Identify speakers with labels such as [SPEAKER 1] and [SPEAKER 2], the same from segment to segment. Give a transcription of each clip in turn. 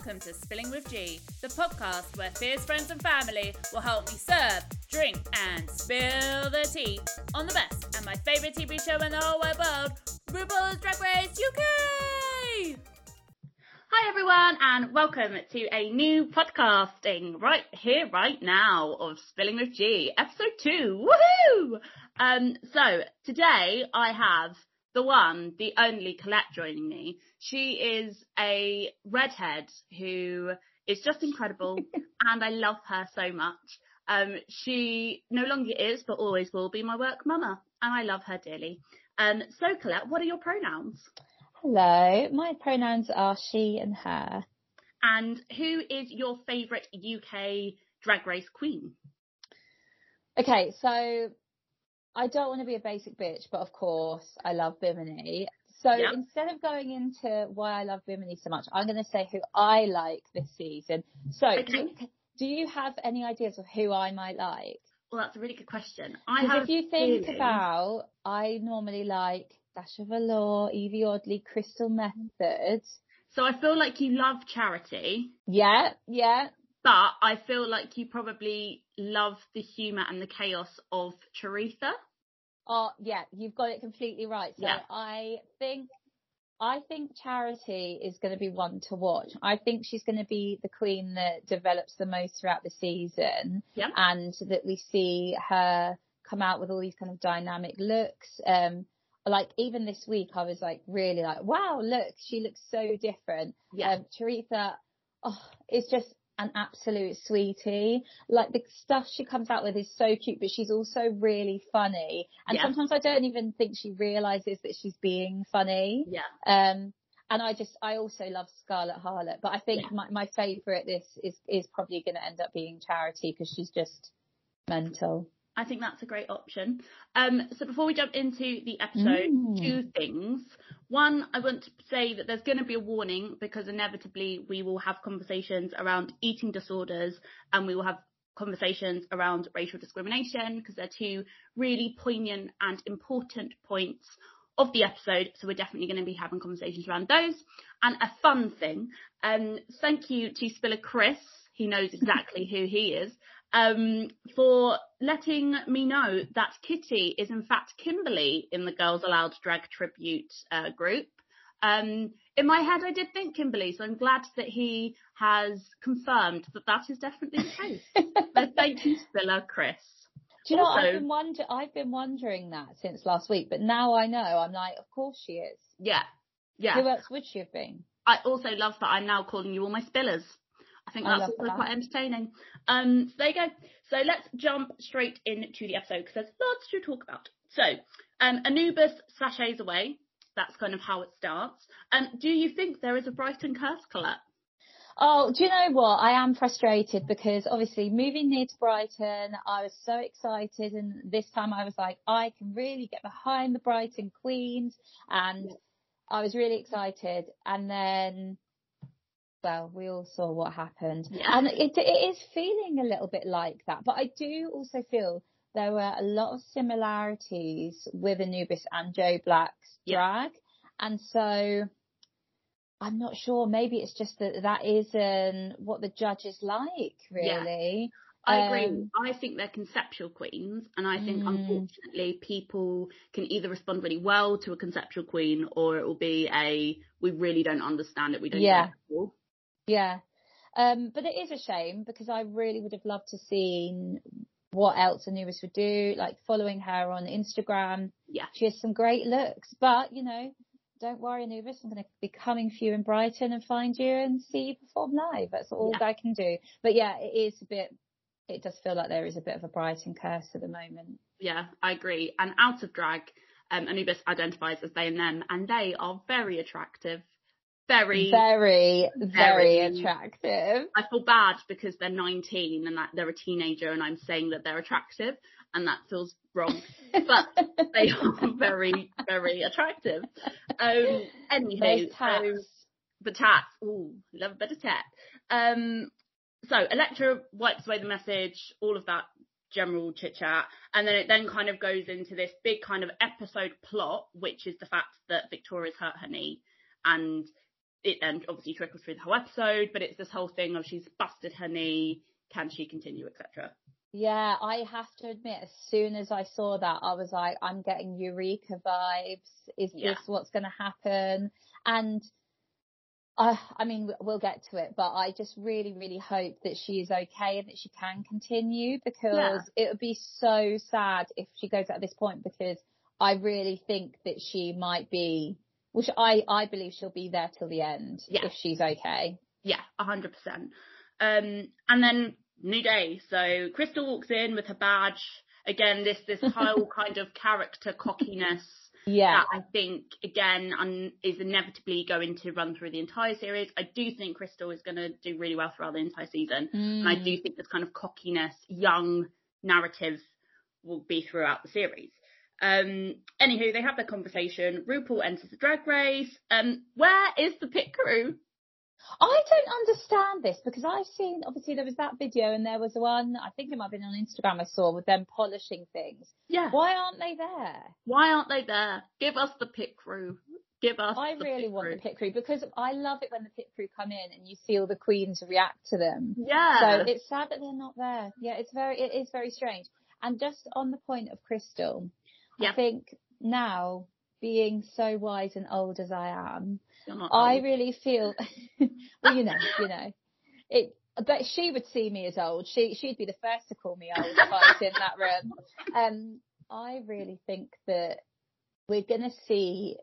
[SPEAKER 1] welcome to Spilling with G, the podcast where fierce friends and family will help me serve, drink, and spill the tea on the best and my favourite TV show in the whole wide world, RuPaul's Drag Race UK! Hi everyone, and welcome to a new podcasting right here, right now of Spilling with G, episode two. Woohoo! Um, so today I have the one, the only Colette joining me. She is a redhead who is just incredible and I love her so much. Um, she no longer is, but always will be my work mama and I love her dearly. Um, so Colette, what are your pronouns?
[SPEAKER 2] Hello, my pronouns are she and her.
[SPEAKER 1] And who is your favourite UK drag race queen?
[SPEAKER 2] Okay, so I don't want to be a basic bitch, but of course I love Bimini. So yep. instead of going into why I love Bimini so much, I'm going to say who I like this season. So okay. do, you, do, you, have any ideas of who I might like?
[SPEAKER 1] Well, that's a really good question. I have
[SPEAKER 2] if you think feeling... about, I normally like Sasha Velour, Evie Oddly, Crystal Methyd.
[SPEAKER 1] So I feel like you love charity.
[SPEAKER 2] Yeah, yeah.
[SPEAKER 1] But I feel like you probably love the humour and the chaos of Charity.
[SPEAKER 2] Oh yeah, you've got it completely right. So yeah. I think I think Charity is going to be one to watch. I think she's going to be the queen that develops the most throughout the season,
[SPEAKER 1] yeah.
[SPEAKER 2] and that we see her come out with all these kind of dynamic looks. Um, like even this week, I was like really like, wow, look, she looks so different.
[SPEAKER 1] Yeah.
[SPEAKER 2] Um, Charity, oh, it's just an absolute sweetie. Like the stuff she comes out with is so cute, but she's also really funny. And yeah. sometimes I don't even think she realizes that she's being funny.
[SPEAKER 1] Yeah.
[SPEAKER 2] Um, and I just, I also love Scarlett Harlett, but I think yeah. my, my favorite this is, is probably going to end up being Charity because she's just mental.
[SPEAKER 1] I think that's a great option. Um, so before we jump into the episode, mm. two things. One, I want to say that there's going to be a warning because inevitably we will have conversations around eating disorders and we will have conversations around racial discrimination because they're two really poignant and important points of the episode. So we're definitely going to be having conversations around those. And a fun thing, um, thank you to Spiller Chris. He knows exactly who he is um, for letting me know that Kitty is in fact Kimberly in the Girls Aloud Drag Tribute uh, group. Um, in my head, I did think Kimberly, so I'm glad that he has confirmed that that is definitely the case. so thank you, Spiller, Chris.
[SPEAKER 2] Do you also, know, I've been, wonder- I've been wondering that since last week, but now I know. I'm like, of course she is.
[SPEAKER 1] Yeah. Yeah.
[SPEAKER 2] Who else would she have been?
[SPEAKER 1] I also love that I'm now calling you all my spillers. I think that's also that. quite entertaining. Um, so there you go. So let's jump straight into the episode because there's lots to talk about. So, um, Anubis sashays away. That's kind of how it starts. Um, do you think there is a Brighton curse, Colette?
[SPEAKER 2] Oh, do you know what? I am frustrated because obviously moving near to Brighton, I was so excited and this time I was like, I can really get behind the Brighton Queens and I was really excited and then well, we all saw what happened.
[SPEAKER 1] Yeah.
[SPEAKER 2] And it, it is feeling a little bit like that. But I do also feel there were a lot of similarities with Anubis and Joe Black's drag. And so I'm not sure. Maybe it's just that that isn't what the judges like, really.
[SPEAKER 1] Yeah. I agree. Um, I think they're conceptual queens, and I think mm. unfortunately people can either respond really well to a conceptual queen, or it will be a we really don't understand it. We don't.
[SPEAKER 2] Yeah. Yeah. Um, but it is a shame because I really would have loved to see what else Anubis would do, like following her on Instagram.
[SPEAKER 1] Yeah.
[SPEAKER 2] She has some great looks, but you know, don't worry, Anubis. I'm going to be coming for you in Brighton and find you and see you perform live. That's all yeah. I can do. But yeah, it is a bit, it does feel like there is a bit of a Brighton curse at the moment.
[SPEAKER 1] Yeah, I agree. And out of drag, um, Anubis identifies as they and them, and they are very attractive very,
[SPEAKER 2] very, very, attractive.
[SPEAKER 1] I feel bad because they're 19 and that they're a teenager and I'm saying that they're attractive and that feels wrong. but they are very, very attractive. Um, anywho, so the tats. Ooh, love a bit of tat. Um, so Elektra wipes away the message, all of that general chit chat, and then it then kind of goes into this big kind of episode plot, which is the fact that Victoria's hurt her knee and it then obviously trickles through the whole episode, but it's this whole thing of she's busted her knee, can she continue, etc.
[SPEAKER 2] Yeah, I have to admit, as soon as I saw that, I was like, I'm getting Eureka vibes. Is
[SPEAKER 1] Yeah.
[SPEAKER 2] this what's going to happen? And I, I mean, we'll get to it, but I just really, really hope that she is okay and that she can continue because it would be so sad if she goes at this point because I really think that she might be, which I, I believe she'll be there till the end
[SPEAKER 1] Yeah.
[SPEAKER 2] if she's okay.
[SPEAKER 1] Yeah, a hundred percent. Um, and then new day. So Krystal walks in with her badge. Again, this this whole kind of character cockiness
[SPEAKER 2] Yeah.
[SPEAKER 1] that I think again un- is inevitably going to run through the entire series. I do think Krystal is going to do really well throughout the entire season, and I
[SPEAKER 2] Mm.
[SPEAKER 1] do think this kind of cockiness, young narrative will be throughout the series. Um, anywho, they have their conversation. RuPaul enters the drag race. Um, where is the pit crew?
[SPEAKER 2] I don't understand this because I've seen obviously there was that video and there was one I think it might have been on Instagram I saw with them polishing things.
[SPEAKER 1] Yeah.
[SPEAKER 2] Why aren't they there?
[SPEAKER 1] Why aren't they there? Give us the pit crew. Give us.
[SPEAKER 2] I really want
[SPEAKER 1] crew.
[SPEAKER 2] the pit crew because I love it when the pit crew come in and you see all the queens react to them.
[SPEAKER 1] Yeah.
[SPEAKER 2] So it's sad that they're not there. Yeah, it's very it is very strange. And just on the point of Krystal,
[SPEAKER 1] Yeah.
[SPEAKER 2] I think now being so wise and old as I am, I
[SPEAKER 1] old.
[SPEAKER 2] really feel, well, you know, you know, it. But she would see me as old. She she'd be the first to call me old if I was in that room. Um, I really think that we're gonna see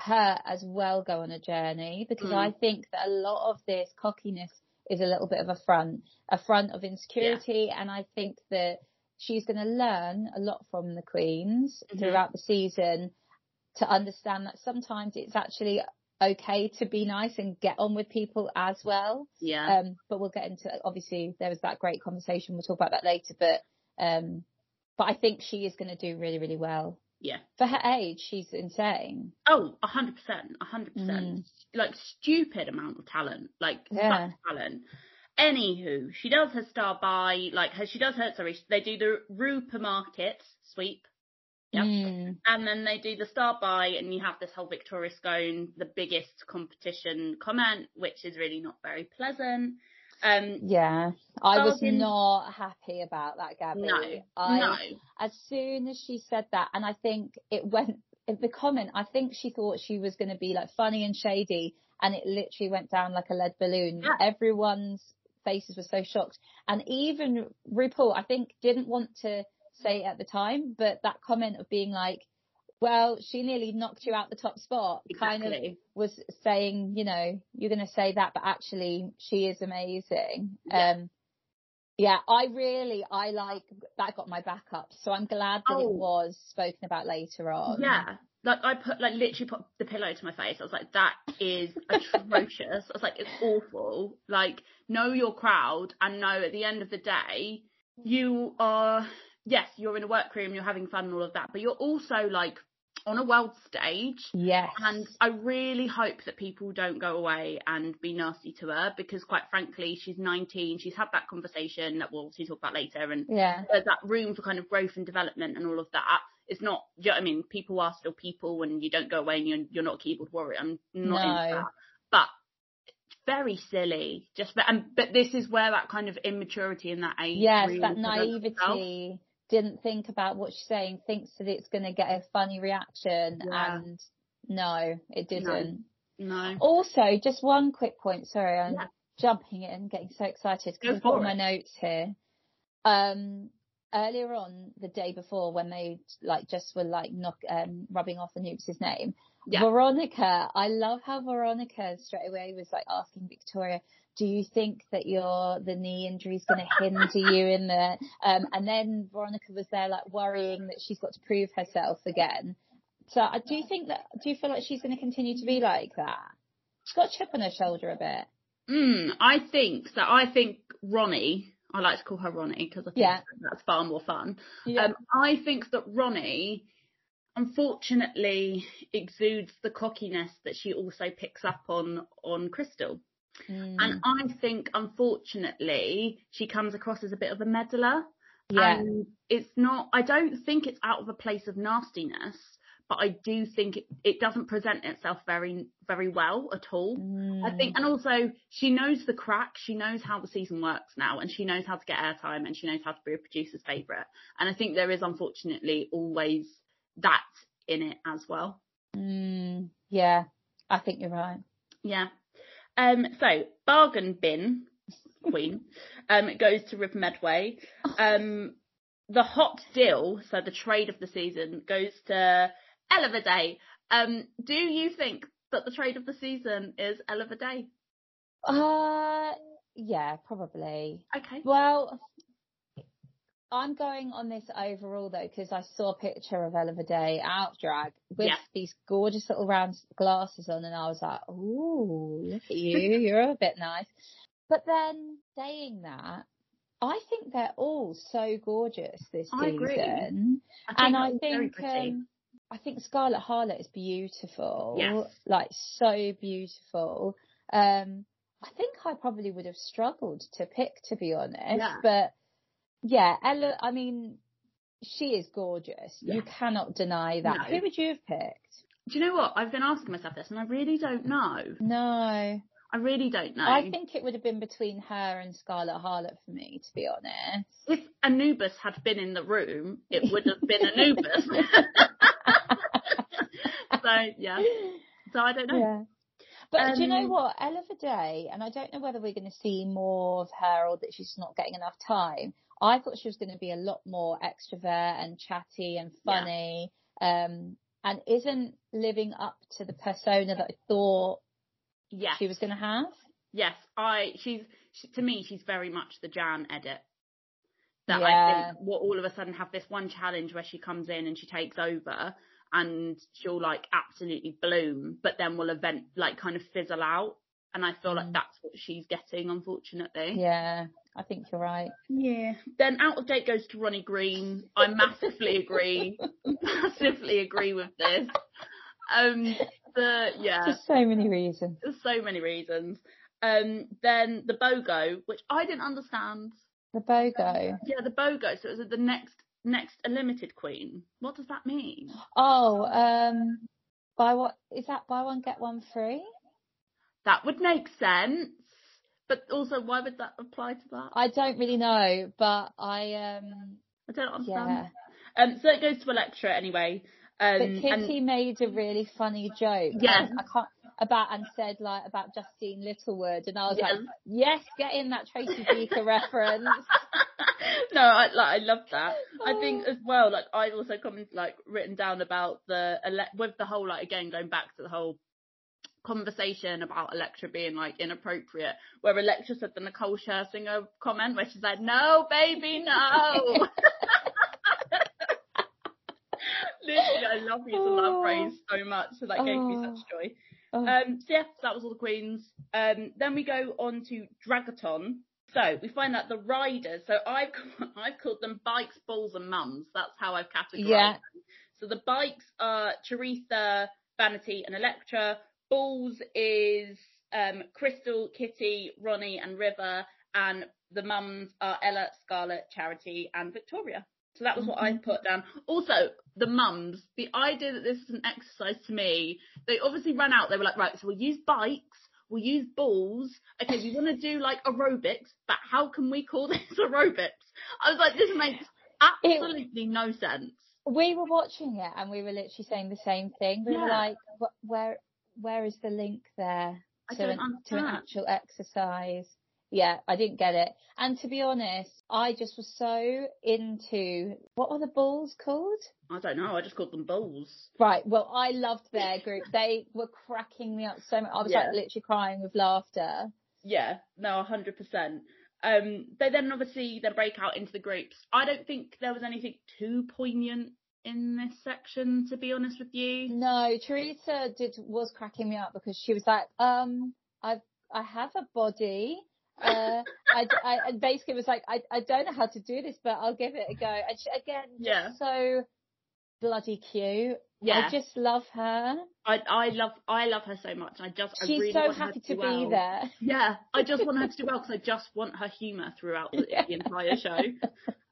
[SPEAKER 2] her as well go on a journey because
[SPEAKER 1] Mm.
[SPEAKER 2] I think that a lot of this cockiness is a little bit of a front, a front of insecurity, and I think that she's going to learn a lot from the queens
[SPEAKER 1] Mhm.
[SPEAKER 2] throughout the season to understand that sometimes it's actually okay to be nice and get on with people as well.
[SPEAKER 1] Yeah.
[SPEAKER 2] Um, but we'll get into obviously there was that great conversation. We'll talk about that later. But um, but I think she is going to do really really well
[SPEAKER 1] yeah.
[SPEAKER 2] for her age. She's insane.
[SPEAKER 1] Oh, a hundred percent, a hundred percent.
[SPEAKER 2] Mm.
[SPEAKER 1] Like stupid amount of talent, like
[SPEAKER 2] Yeah.
[SPEAKER 1] talent. Anywho, she does her star by like her. She does her. Sorry, they do the Rupa Market sweep. Yep.
[SPEAKER 2] Mm.
[SPEAKER 1] And then they do the star by, and you have this whole Victoria Scone, the biggest competition comment, which is really not very pleasant. Um,
[SPEAKER 2] Yeah, I was
[SPEAKER 1] Bargain.
[SPEAKER 2] not happy about that, Gabby.
[SPEAKER 1] no,
[SPEAKER 2] I,
[SPEAKER 1] no,
[SPEAKER 2] As soon as she said that, and I think it went, the comment, I think she thought she was going to be like funny and shady, and it literally went down like a lead balloon.
[SPEAKER 1] Yeah.
[SPEAKER 2] Everyone's faces were so shocked. And even RuPaul, I think, didn't want to say it at the time, but that comment of being like, well, she nearly knocked you out the top spot, kind of was saying, you know, you're going to say that, but actually she is amazing.
[SPEAKER 1] Yeah.
[SPEAKER 2] Um, yeah, I really, I like, that got my back up. So I'm glad that
[SPEAKER 1] Oh.
[SPEAKER 2] it was spoken about later on.
[SPEAKER 1] Yeah. Like I put like literally put the pillow to my face. I was like, that is atrocious. I was like, it's awful. Like, know your crowd and know at the end of the day, you are yes, you're in a workroom, you're having fun and all of that, but you're also like on a world stage.
[SPEAKER 2] Yes.
[SPEAKER 1] And I really hope that people don't go away and be nasty to her because quite frankly, she's 19. She's had that conversation that we'll obviously talk about later and
[SPEAKER 2] yeah.
[SPEAKER 1] there's that room for kind of growth and development and all of that. It's not, you know I mean? People are still people and you don't go away and you're, you're not a keyboard warrior. I'm not into that. But it's very silly. Just, but, and, but this is where that kind of immaturity in that age.
[SPEAKER 2] Yes,
[SPEAKER 1] really
[SPEAKER 2] that naivety. Didn't think about what she's saying, thinks that it's going to get a funny reaction.
[SPEAKER 1] Yeah.
[SPEAKER 2] And no, it didn't.
[SPEAKER 1] No.
[SPEAKER 2] Also, just one quick point. Sorry, I'm
[SPEAKER 1] Yeah.
[SPEAKER 2] jumping in, getting so excited because I've got all my notes here. Um, earlier on, the day before, when they like just were like knock, um, rubbing off the noobs' name,
[SPEAKER 1] Yeah.
[SPEAKER 2] Veronica. I love how Veronica straight away was like asking Victoria, "Do you think that your the knee injury is going to hinder you in the?" Um, and then Veronica was there like worrying that she's got to prove herself again. So I do you think that? Do you feel like she's going to continue to be like that? She's got a chip on her shoulder a bit.
[SPEAKER 1] Mm, I think so. I think Ronnie, I like to call her Ronnie because I think
[SPEAKER 2] Yeah.
[SPEAKER 1] that's far more fun.
[SPEAKER 2] Yeah.
[SPEAKER 1] Um, I think that Ronnie, unfortunately, exudes the cockiness that she also picks up on on Krystal,
[SPEAKER 2] Mm.
[SPEAKER 1] and I think unfortunately she comes across as a bit of a meddler.
[SPEAKER 2] yeah.
[SPEAKER 1] And it's not. I don't think it's out of a place of nastiness, but I do think it, it doesn't present itself very, very well at all.
[SPEAKER 2] Mm.
[SPEAKER 1] I think, and also she knows the crack. She knows how the season works now, and she knows how to get airtime, and she knows how to be a producer's favourite. And I think there is unfortunately always that in it as well.
[SPEAKER 2] Mm, yeah, I think you're right.
[SPEAKER 1] Yeah. Um. So bargain bin queen um goes to River Medway. Um. The hot deal, so the trade of the season, goes to Ella Day. Um. Do you think that the trade of the season is Ella Day?
[SPEAKER 2] Uh, yeah, probably.
[SPEAKER 1] Okay.
[SPEAKER 2] Well, I'm going on this overall though because I saw a picture of Ella Day out drag with
[SPEAKER 1] Yeah.
[SPEAKER 2] these gorgeous little round glasses on, and I was like, "Ooh, look at you! You're a bit nice." But then saying that, I think they're all so gorgeous this
[SPEAKER 1] I agree.
[SPEAKER 2] season,
[SPEAKER 1] I
[SPEAKER 2] and I think um, I think Scarlett Harlett is beautiful,
[SPEAKER 1] Yes.
[SPEAKER 2] like so beautiful. Um, I think I probably would have struggled to pick, to be honest.
[SPEAKER 1] Yeah.
[SPEAKER 2] But yeah, Ella, I mean, she is gorgeous. You cannot deny that.
[SPEAKER 1] No.
[SPEAKER 2] Who would you have picked?
[SPEAKER 1] Do you know what? I've been asking myself this, and I really don't know.
[SPEAKER 2] No.
[SPEAKER 1] I really don't know.
[SPEAKER 2] I think it would have been between her and Scarlett Harlett for me, to be honest.
[SPEAKER 1] if Anubis had been in the room, it would have been Anubis. so yeah. So I don't know.
[SPEAKER 2] Yeah. But do you know
[SPEAKER 1] Um,
[SPEAKER 2] what? Ella Day, and I don't know whether we're going to see more of her or that she's not getting enough time. I thought she was going to be a lot more extrovert and chatty and
[SPEAKER 1] Yeah.
[SPEAKER 2] funny, um, and isn't living up to the persona that I thought
[SPEAKER 1] Yes.
[SPEAKER 2] she was going to have.
[SPEAKER 1] Yes. I. She's. She, to me, she's very much the Jan edit. That I think will all of a sudden have this one challenge where she comes in and she takes over and she'll like absolutely bloom, but then will event like kind of fizzle out. And I feel like
[SPEAKER 2] Mm.
[SPEAKER 1] that's what she's getting, unfortunately.
[SPEAKER 2] Yeah, I think you're right.
[SPEAKER 1] Yeah. Then out of date goes to Ronnie Green. I massively agree. massively agree with this. Um the yeah,
[SPEAKER 2] Just so many reasons.
[SPEAKER 1] there's so many reasons. Um then the BOGO, which I didn't understand.
[SPEAKER 2] The BOGO.
[SPEAKER 1] Yeah, the BOGO. So it was the next next a limited queen. What does that mean?
[SPEAKER 2] Oh, um, buy what is that? Buy one get one free.
[SPEAKER 1] That would make sense. But also why would that apply to that?
[SPEAKER 2] I don't really know, but I um
[SPEAKER 1] I don't understand.
[SPEAKER 2] yeah.
[SPEAKER 1] Um so it goes to Elektra anyway. Um
[SPEAKER 2] But
[SPEAKER 1] and-
[SPEAKER 2] Kitty made a really funny joke.
[SPEAKER 1] Yeah.
[SPEAKER 2] and I can't about and said like about Justine Littlewood, and I was
[SPEAKER 1] Yeah.
[SPEAKER 2] like, yes, get in that Tracy Beaker reference.
[SPEAKER 1] no, I like I love that. I think oh. as well, like I've also commented like written down about the ele- with the whole like again going back to the whole conversation about Elektra being like inappropriate, where Elektra said the Nicole Scherzinger comment where she's like, "No, baby, no." Literally, I love using that
[SPEAKER 2] Oh.
[SPEAKER 1] phrase so much, so that gave me
[SPEAKER 2] Oh.
[SPEAKER 1] such joy.
[SPEAKER 2] Oh,
[SPEAKER 1] Um, so yeah, that was all the queens. Um, then we go on to Dragaton. So we find that the riders. So I've I've called them bikes, balls, and mums. That's how I've categorized
[SPEAKER 2] Yeah.
[SPEAKER 1] them. So the bikes are Choriza, Vanity, and Elektra. Balls is um, Crystal, Kitty, Ronnie, and River. And the mums are Ella, Scarlet, Charity, and Victoria. So that was what I mm-hmm. put down. Also, the mums, the idea that this is an exercise to me, they obviously ran out. They were like, right, so we'll use bikes, we'll use balls. Okay, we want to do like aerobics, but how can we call this aerobics? I was like, this makes absolutely no sense.
[SPEAKER 2] we were watching it and we were literally saying the same thing. We were like, where where is the link there
[SPEAKER 1] I
[SPEAKER 2] to
[SPEAKER 1] don't
[SPEAKER 2] an, to an actual exercise? Yeah, I didn't get it. And to be honest, I just was so into what are the balls called?
[SPEAKER 1] I don't know. I just called them balls.
[SPEAKER 2] Right. Well, I loved their group. they were cracking me up so much. I was like literally crying with laughter.
[SPEAKER 1] Yeah, no, hundred percent. Um, they then obviously then break out into the groups. I don't think there was anything too poignant in this section, to be honest with you.
[SPEAKER 2] No, Choriza did was cracking me up because she was like, um, I've I have a body. Uh, I, I and basically was like, I I don't know how to do this, but I'll give it a go. And she, again, just
[SPEAKER 1] Yeah.
[SPEAKER 2] so bloody cute.
[SPEAKER 1] Yeah,
[SPEAKER 2] I just love her.
[SPEAKER 1] I I love I love her so much. I just I
[SPEAKER 2] She's
[SPEAKER 1] really
[SPEAKER 2] so happy
[SPEAKER 1] to,
[SPEAKER 2] to
[SPEAKER 1] do
[SPEAKER 2] be there.
[SPEAKER 1] Yeah, I just want her to do well because I just want her humour throughout the, the entire show.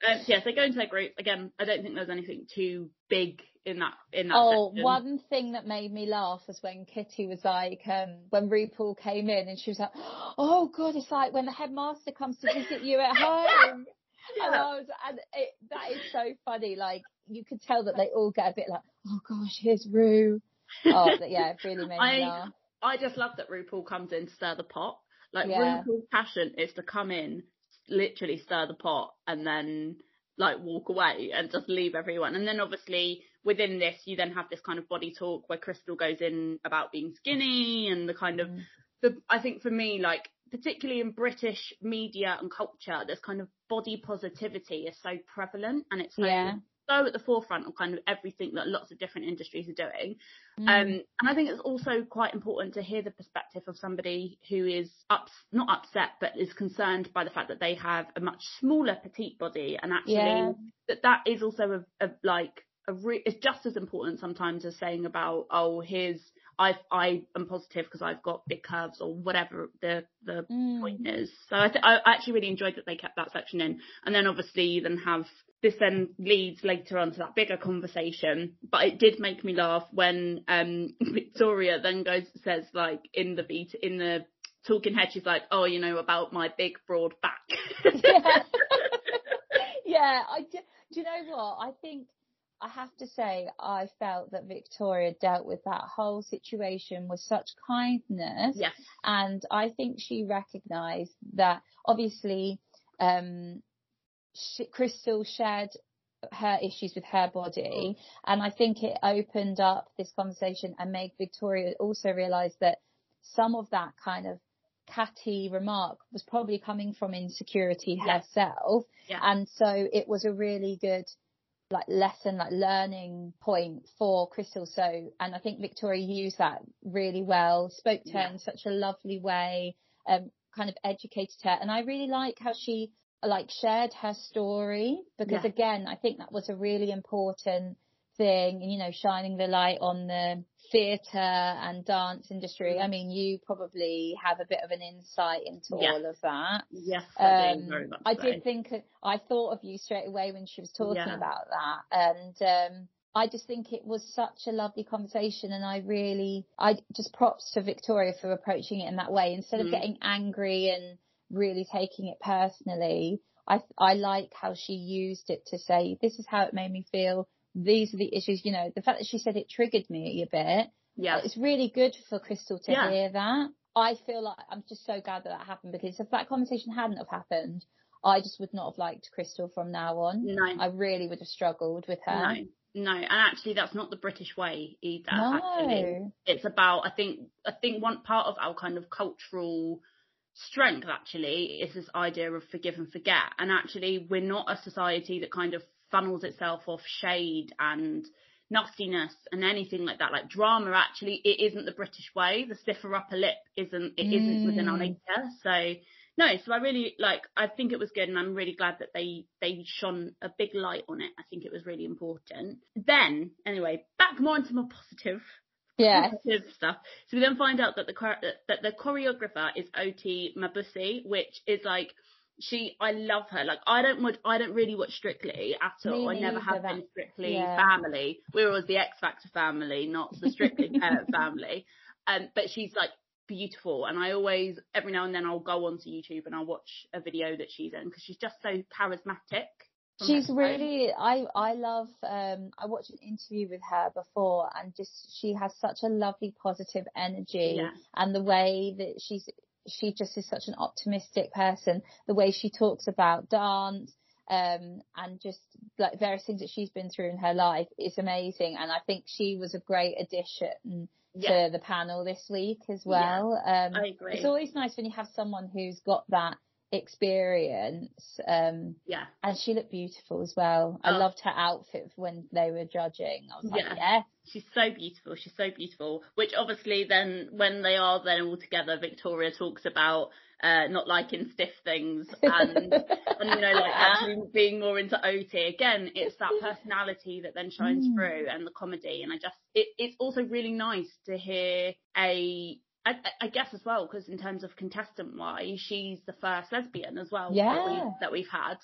[SPEAKER 1] Um, so yes, they go into their group again. I don't think there's anything too big in that in that.
[SPEAKER 2] Oh,
[SPEAKER 1] section.
[SPEAKER 2] one thing that made me laugh was when Kitty was like, um, when RuPaul came in and she was like, "Oh God, it's like when the headmaster comes to visit you at home."
[SPEAKER 1] Yeah.
[SPEAKER 2] And I was, and it, that is so funny. Like you could tell that they all get a bit like, "Oh gosh, here's Ru." Oh, but yeah, it really made
[SPEAKER 1] I-
[SPEAKER 2] me laugh.
[SPEAKER 1] I just love that RuPaul comes in to stir the pot. Like
[SPEAKER 2] Yeah.
[SPEAKER 1] RuPaul's passion is to come in, literally stir the pot, and then like walk away and just leave everyone. And then obviously within this, you then have this kind of body talk where Krystal goes in about being skinny and the kind of
[SPEAKER 2] Mm.
[SPEAKER 1] the. I think for me, like particularly in British media and culture, this kind of body positivity is so prevalent and it's so
[SPEAKER 2] Yeah.
[SPEAKER 1] so at the forefront of kind of everything that lots of different industries are doing.
[SPEAKER 2] Mm.
[SPEAKER 1] Um, and I think it's also quite important to hear the perspective of somebody who is ups, not upset, but is concerned by the fact that they have a much smaller petite body, and actually
[SPEAKER 2] Yeah.
[SPEAKER 1] that that is also a, a like re- it's just as important sometimes as saying about oh here's I I am positive because I've got big curves or whatever the the
[SPEAKER 2] Mm.
[SPEAKER 1] point is. So I, th- I actually really enjoyed that they kept that section in, and then obviously you then have this then leads later on to that bigger conversation. But it did make me laugh when um Victoria then goes says like in the beat in the talking head she's like oh you know about my big broad back.
[SPEAKER 2] yeah. yeah, I do, do you know what? I think I have to say I felt that Victoria dealt with that whole situation with such kindness
[SPEAKER 1] yes.
[SPEAKER 2] and I think she recognised that obviously um sh Krystal shared her issues with her body and I think it opened up this conversation and made Victoria also realise that some of that kind of catty remark was probably coming from insecurity
[SPEAKER 1] Yeah.
[SPEAKER 2] herself
[SPEAKER 1] Yeah.
[SPEAKER 2] and so it was a really good like lesson like learning point for Krystal. So and I think Victoria used that really well spoke to her in such a lovely way um kind of educated her. And I really like how she like shared her story because
[SPEAKER 1] Yeah.
[SPEAKER 2] again I think that was a really important thing you know shining the light on the theatre and dance industry I mean you probably have a bit of an insight into all of that
[SPEAKER 1] Yes, I do
[SPEAKER 2] um,
[SPEAKER 1] very much.
[SPEAKER 2] I
[SPEAKER 1] so.
[SPEAKER 2] did think I thought of you straight away when she was talking
[SPEAKER 1] Yeah.
[SPEAKER 2] about that, and um, I just think it was such a lovely conversation, and I really, I just props to Victoria for approaching it in that way instead
[SPEAKER 1] Mhm.
[SPEAKER 2] of getting angry and really taking it personally. I I like how she used it to say this is how it made me feel. These are the issues, you know. The fact that she said it triggered me a bit.
[SPEAKER 1] Yeah.
[SPEAKER 2] It's really good for Krystal to
[SPEAKER 1] Yeah.
[SPEAKER 2] hear that. I feel like I'm just so glad that that happened because if that conversation hadn't have happened, I just would not have liked Krystal from now on.
[SPEAKER 1] No.
[SPEAKER 2] I really would have struggled with her.
[SPEAKER 1] No, no, and actually that's not the British way either.
[SPEAKER 2] No.
[SPEAKER 1] Actually, it's about I think I think one part of our kind of cultural strength actually is this idea of forgive and forget, and actually we're not a society that kind of funnels itself off shade and nastiness and anything like that. Like drama, actually, it isn't the British way. The stiffer upper lip isn't it isn't within our
[SPEAKER 2] Mm.
[SPEAKER 1] nature. So no, so I really like. I think it was good, and I'm really glad that they they shone a big light on it. I think it was really important. Then, anyway, back more into more positive
[SPEAKER 2] Yeah.
[SPEAKER 1] positive stuff. So we then find out that the that, that the choreographer is Oti Mabuse, which is like she. I love her. Like I don't watch. I don't really watch Strictly at all.
[SPEAKER 2] Me
[SPEAKER 1] I never have been Strictly
[SPEAKER 2] yeah.
[SPEAKER 1] family. We were always the X Factor family, not the Strictly parent family. Um, but she's like beautiful, and I always every now and then I'll go onto YouTube and I'll watch a video that she's in because she's just so charismatic.
[SPEAKER 2] She's really I I love um I watched an interview with her before and just she has such a lovely positive energy
[SPEAKER 1] Yeah.
[SPEAKER 2] and the way that she's she just is such an optimistic person. The way she talks about dance um and just like various things that she's been through in her life is amazing. And I think she was a great addition
[SPEAKER 1] Yeah,
[SPEAKER 2] to the panel this week as
[SPEAKER 1] Yeah,
[SPEAKER 2] well. Um
[SPEAKER 1] I agree.
[SPEAKER 2] it's always nice when you have someone who's got that experience um
[SPEAKER 1] yeah.
[SPEAKER 2] and she looked beautiful as well. I
[SPEAKER 1] Oh.
[SPEAKER 2] loved her outfit when they were judging. I was like,
[SPEAKER 1] Yeah.
[SPEAKER 2] yeah,
[SPEAKER 1] She's so beautiful. She's so beautiful. Which obviously then when they are then all together, Victoria talks about uh, not liking stiff things and and you know like actually being more into Oti. Again, it's that personality that then shines
[SPEAKER 2] Mm.
[SPEAKER 1] through and the comedy. And I just it, it's also really nice to hear a. I, I guess as well because in terms of contestant wise, she's the first lesbian as well that, we, that we've had.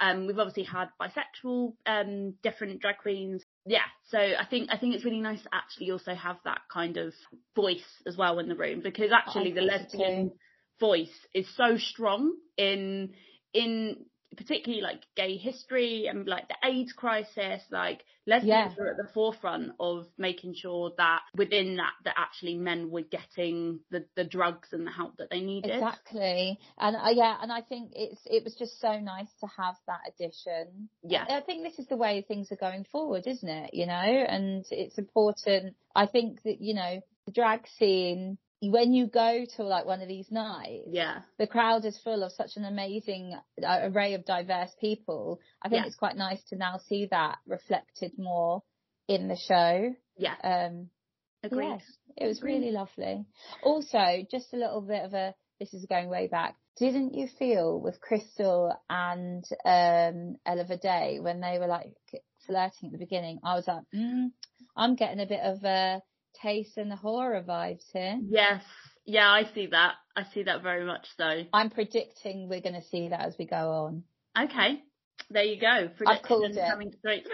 [SPEAKER 1] Um, we've obviously had bisexual, um, different drag queens. Yeah, so I think I think it's really nice to actually also have that kind of voice as well in the room because actually the lesbian voice is so strong in in particularly like gay history and like the AIDS crisis, like lesbians yeah. were at the forefront of making sure that within that that actually men were getting the the drugs and the help that they needed.
[SPEAKER 2] Exactly, and uh, yeah, and I think it's it was just so nice to have that addition.
[SPEAKER 1] Yeah,
[SPEAKER 2] I think this is the way things are going forward, isn't it? You know, and it's important. I think that you know the drag scene when you go to like one of these nights,
[SPEAKER 1] yeah,
[SPEAKER 2] the crowd is full of such an amazing uh, array of diverse people. I think yeah. it's quite nice to now see that reflected more in the show.
[SPEAKER 1] Yeah.
[SPEAKER 2] Um,
[SPEAKER 1] Agreed.
[SPEAKER 2] Yes, it was Agreed. really lovely. Also, just a little bit of a, this is going way back. Didn't you feel with Krystal and um, Ella Day when they were like flirting at the beginning? I was like, mm, I'm getting a bit of a Tayce and the A'Whora vibes here.
[SPEAKER 1] Yes. Yeah, I see that. I see that very much so.
[SPEAKER 2] I'm predicting we're going to see that as we go on.
[SPEAKER 1] Okay. There you go.
[SPEAKER 2] I've called it.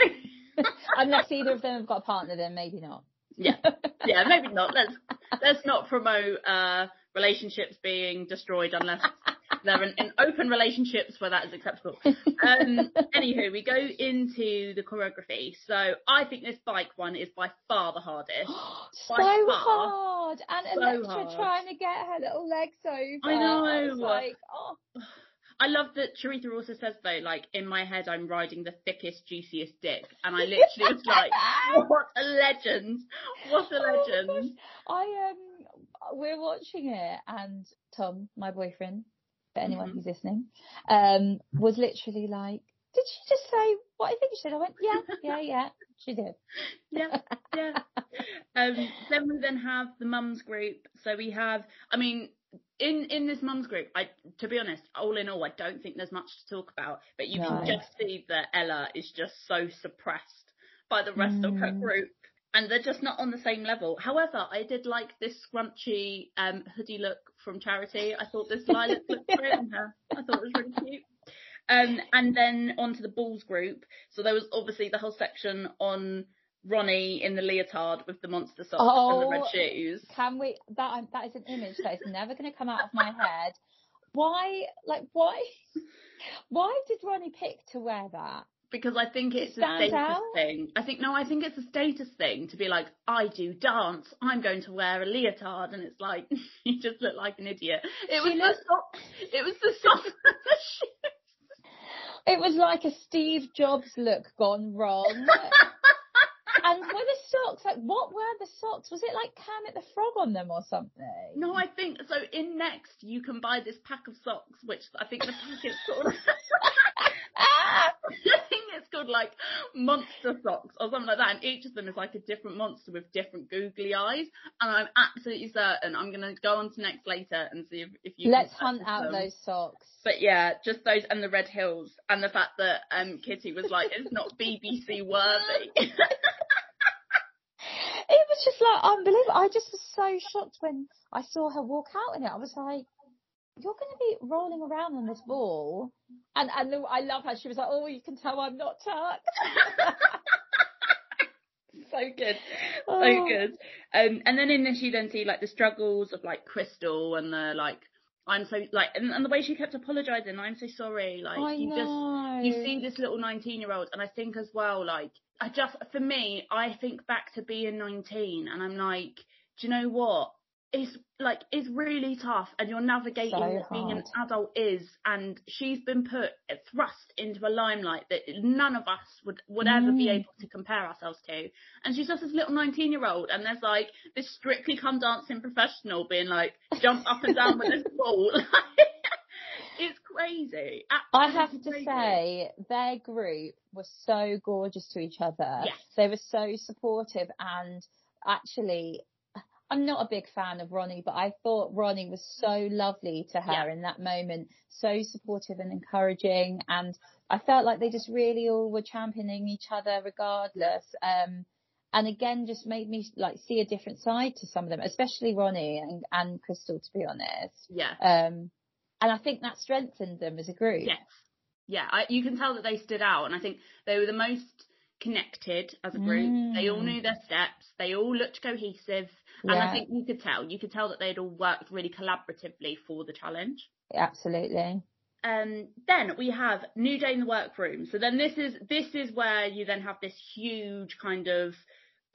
[SPEAKER 2] Unless either of them have got a partner, then maybe not.
[SPEAKER 1] Yeah. Yeah, maybe not. Let's let's not promote uh relationships being destroyed unless they're in, in, open relationships where that is acceptable. Um, anywho, we go into the choreography. So I think this bike one is by far the hardest.
[SPEAKER 2] so hard, and so Elektra hard. trying to get her little legs over.
[SPEAKER 1] I know.
[SPEAKER 2] I like, oh.
[SPEAKER 1] I love that Charity also says though, like in my head, I'm riding the thickest, juiciest dick, and I literally was like, "What a legend! What a oh legend!"
[SPEAKER 2] Oh I um, we're watching it, and Tom, my boyfriend, for anyone mm-hmm. who's listening, um, was literally like, did she just say what I think she said? I went, yeah, yeah, yeah, she did.
[SPEAKER 1] yeah, yeah. Um, then we then have the mums group. So we have, I mean, in in this mums group, I to be honest, all in all, I don't think there's much to talk about. But you no. can just see that Ella is just so suppressed by the rest mm. of her mm. group and they're just not on the same level. However, I did like this scrunchy um, hoodie look from Charity. I thought this lilac looked great on her. I thought it was really cute. Um, and then onto the balls group. So there was obviously the whole section on Ronnie in the leotard with the monster socks oh, and the red oh, shoes.
[SPEAKER 2] Can we? That that is an image that is never going to come out of my head. Why? Like why? Why did Ronnie pick to wear that?
[SPEAKER 1] Because I think it's it a status out? thing. I think no, I think it's a status thing to be like, I do dance, I'm going to wear a leotard, and it's like you just look like an idiot. It she was looked... the socks. It was the socks
[SPEAKER 2] It was like a Steve Jobs look gone wrong. and were the socks like what were the socks? Was it like Kermit the Frog on them or something?
[SPEAKER 1] No, I think so. In Next, you can buy this pack of socks, which I think the pack is called. I think it's called like monster socks or something like that, and each of them is like a different monster with different googly eyes. And I'm absolutely certain I'm gonna go on to next later and see if, if you.
[SPEAKER 2] Let's hunt out them. those socks.
[SPEAKER 1] But yeah, just those and the red hills and the fact that um Kitty was like, it's not BBC worthy. it
[SPEAKER 2] was just like unbelievable. I just was so shocked when I saw her walk out in it. I was like, you're going to be rolling around on this ball. And, and the, I love how she was like, oh, you can tell I'm not tucked.
[SPEAKER 1] so good. So oh. good. Um, and then in this you then see like the struggles of like Krystal and the like, I'm so like, and, and the way she kept apologising, I'm so sorry. Like
[SPEAKER 2] I
[SPEAKER 1] you
[SPEAKER 2] know.
[SPEAKER 1] just, you see this little 19 year old and I think as well, like, I just, for me, I think back to being 19 and I'm like, do you know what? It's like it's really tough and you're navigating so what being an adult is and she's been put thrust into a limelight that none of us would would mm. ever be mm. able to compare ourselves to and she's just this little 19 year old and there's like this strictly come dancing professional being like jump up and down with this ball it's crazy Absolutely
[SPEAKER 2] i have to crazy. say their group was so gorgeous to each other
[SPEAKER 1] yes.
[SPEAKER 2] they were so supportive and actually I'm not a big fan of Ronnie, but I thought Ronnie was so lovely to her yeah. in that moment, so supportive and encouraging. And I felt like they just really all were championing each other regardless. Um, and again, just made me like see a different side to some of them, especially Ronnie and, and Krystal, to be honest.
[SPEAKER 1] Yeah.
[SPEAKER 2] Um, and I think that strengthened them as a group.
[SPEAKER 1] Yes. Yeah. I, you can tell that they stood out. And I think they were the most connected as a group. Mm. They all knew their steps. They all looked cohesive. Yeah. And I think you could tell, you could tell that they'd all worked really collaboratively for the challenge.
[SPEAKER 2] Absolutely.
[SPEAKER 1] Um, then we have New Day in the Workroom. So then this is, this is where you then have this huge kind of,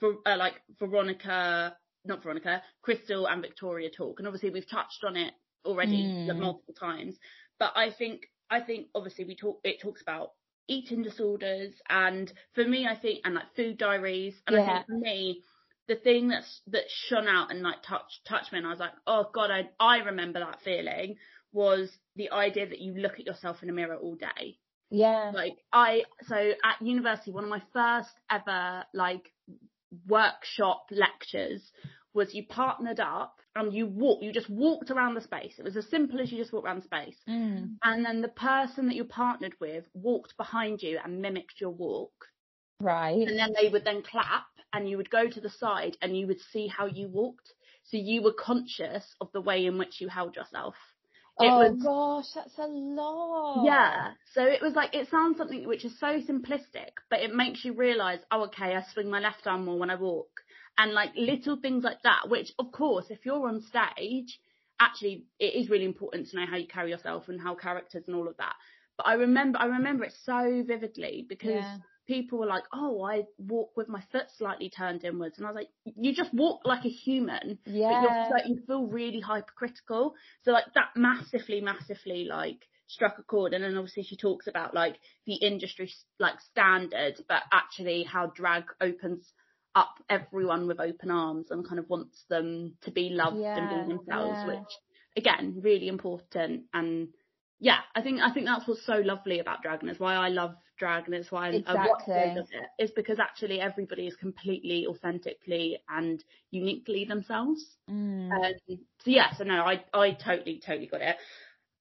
[SPEAKER 1] uh, like Veronica, not Veronica, Krystal and Victoria talk. And obviously we've touched on it already mm. multiple times. But I think, I think obviously we talk, it talks about eating disorders and for me I think and like food diaries and yeah. I think for me the thing that's that shone out and like touched touched me and I was like oh god I I remember that feeling was the idea that you look at yourself in a mirror all day
[SPEAKER 2] yeah
[SPEAKER 1] like I so at university one of my first ever like workshop lectures was you partnered up and you walk, you just walked around the space. It was as simple as you just walked around the space.
[SPEAKER 2] Mm.
[SPEAKER 1] And then the person that you partnered with walked behind you and mimicked your walk.
[SPEAKER 2] Right.
[SPEAKER 1] And then they would then clap and you would go to the side and you would see how you walked. So you were conscious of the way in which you held yourself.
[SPEAKER 2] It oh was, gosh, that's a lot.
[SPEAKER 1] Yeah. So it was like, it sounds something which is so simplistic, but it makes you realise, oh, okay, I swing my left arm more when I walk and like little things like that, which of course, if you're on stage, actually it is really important to know how you carry yourself and how characters and all of that. But I remember, I remember it so vividly because yeah. people were like, "Oh, I walk with my foot slightly turned inwards," and I was like, "You just walk like a human,
[SPEAKER 2] yeah.
[SPEAKER 1] but you feel really hypercritical." So like that massively, massively like struck a chord. And then obviously she talks about like the industry like standards, but actually how drag opens up everyone with open arms and kind of wants them to be loved yeah, and be themselves, yeah. which again, really important. And yeah, I think, I think that's what's so lovely about drag and it's why I love drag and it's why exactly. I watch it is because actually everybody is completely authentically and uniquely themselves.
[SPEAKER 2] Mm.
[SPEAKER 1] Um, so yeah, so no, I, I totally, totally got it.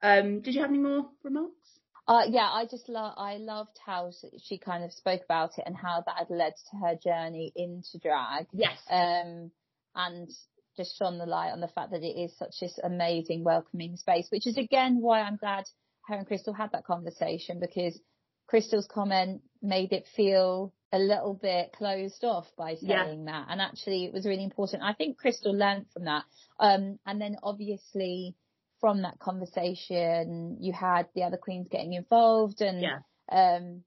[SPEAKER 1] Um, did you have any more remarks?
[SPEAKER 2] Uh, yeah, I just love, I loved how she kind of spoke about it and how that had led to her journey into drag.
[SPEAKER 1] Yes.
[SPEAKER 2] Um, and just shone the light on the fact that it is such this amazing, welcoming space, which is again why I'm glad her and Krystal had that conversation because Krystal's comment made it feel a little bit closed off by saying yeah. that. And actually it was really important. I think Krystal learned from that. Um, and then obviously from that conversation, you had the other queens getting involved and,
[SPEAKER 1] yeah.
[SPEAKER 2] um,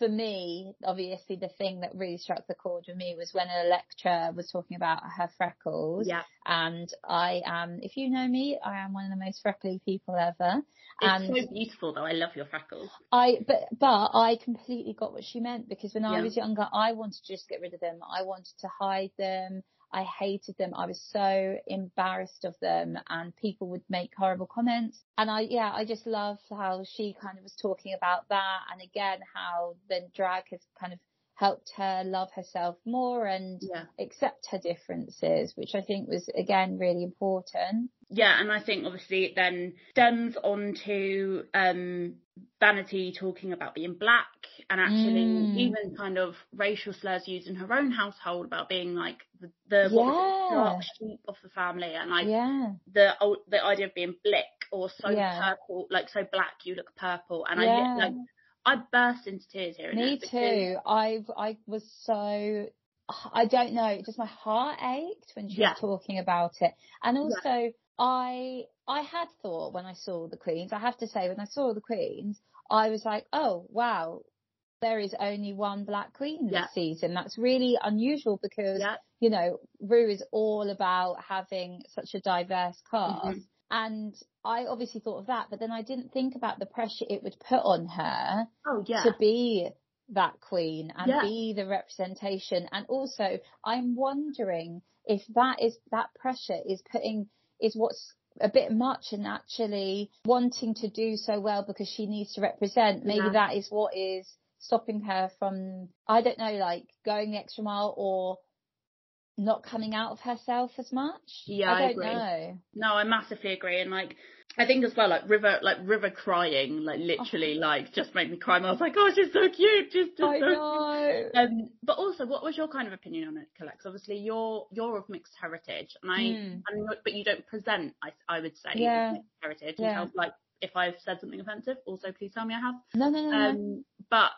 [SPEAKER 2] for me, obviously the thing that really struck the chord with me was when Elektra was talking about her freckles.
[SPEAKER 1] Yeah.
[SPEAKER 2] And I am, if you know me, I am one of the most freckly people ever.
[SPEAKER 1] It's and so beautiful though. I love your freckles.
[SPEAKER 2] I, but, but I completely got what she meant because when yeah. I was younger, I wanted to just get rid of them. I wanted to hide them. I hated them. I was so embarrassed of them and people would make horrible comments. And I, yeah, I just love how she kind of was talking about that. And again, how the drag has kind of helped her love herself more and
[SPEAKER 1] yeah.
[SPEAKER 2] accept her differences, which I think was again really important.
[SPEAKER 1] Yeah, and I think obviously it then stems on to um, Vanity talking about being black and actually mm. even kind of racial slurs used in her own household about being like the, the
[SPEAKER 2] yeah.
[SPEAKER 1] dark sheep of the family and like
[SPEAKER 2] yeah.
[SPEAKER 1] the the idea of being blick or so yeah. purple, like so black you look purple. And I like I burst into tears here.
[SPEAKER 2] Me too. I've I was so I don't know, just my heart ached when she was talking about it. And also. I I had thought when I saw the Queens, I have to say when I saw the Queens, I was like, oh wow, there is only one black queen this yeah. season. That's really unusual because, yeah. you know, Ru is all about having such a diverse cast. Mm-hmm. And I obviously thought of that, but then I didn't think about the pressure it would put on her
[SPEAKER 1] oh, yeah.
[SPEAKER 2] to be that queen and yeah. be the representation. And also I'm wondering if that is, that pressure is putting, is what's a bit much and actually wanting to do so well because she needs to represent. Maybe yeah. that is what is stopping her from, I don't know, like going the extra mile or not coming out of herself as much.
[SPEAKER 1] Yeah,
[SPEAKER 2] I,
[SPEAKER 1] I agree.
[SPEAKER 2] Know.
[SPEAKER 1] No, I massively agree. And like, I think as well, like River, like River crying, like literally, oh. like just made me cry. And I was like, oh, she's so cute. She's just
[SPEAKER 2] I
[SPEAKER 1] so
[SPEAKER 2] know.
[SPEAKER 1] Cute. Um, but also, what was your kind of opinion on it, Colette? Obviously, you're you're of mixed heritage, and I, mm. and, but you don't present. I I would say
[SPEAKER 2] yeah.
[SPEAKER 1] mixed heritage. Yeah. And like if I've said something offensive, also please tell me I have.
[SPEAKER 2] No, no, no.
[SPEAKER 1] Um, but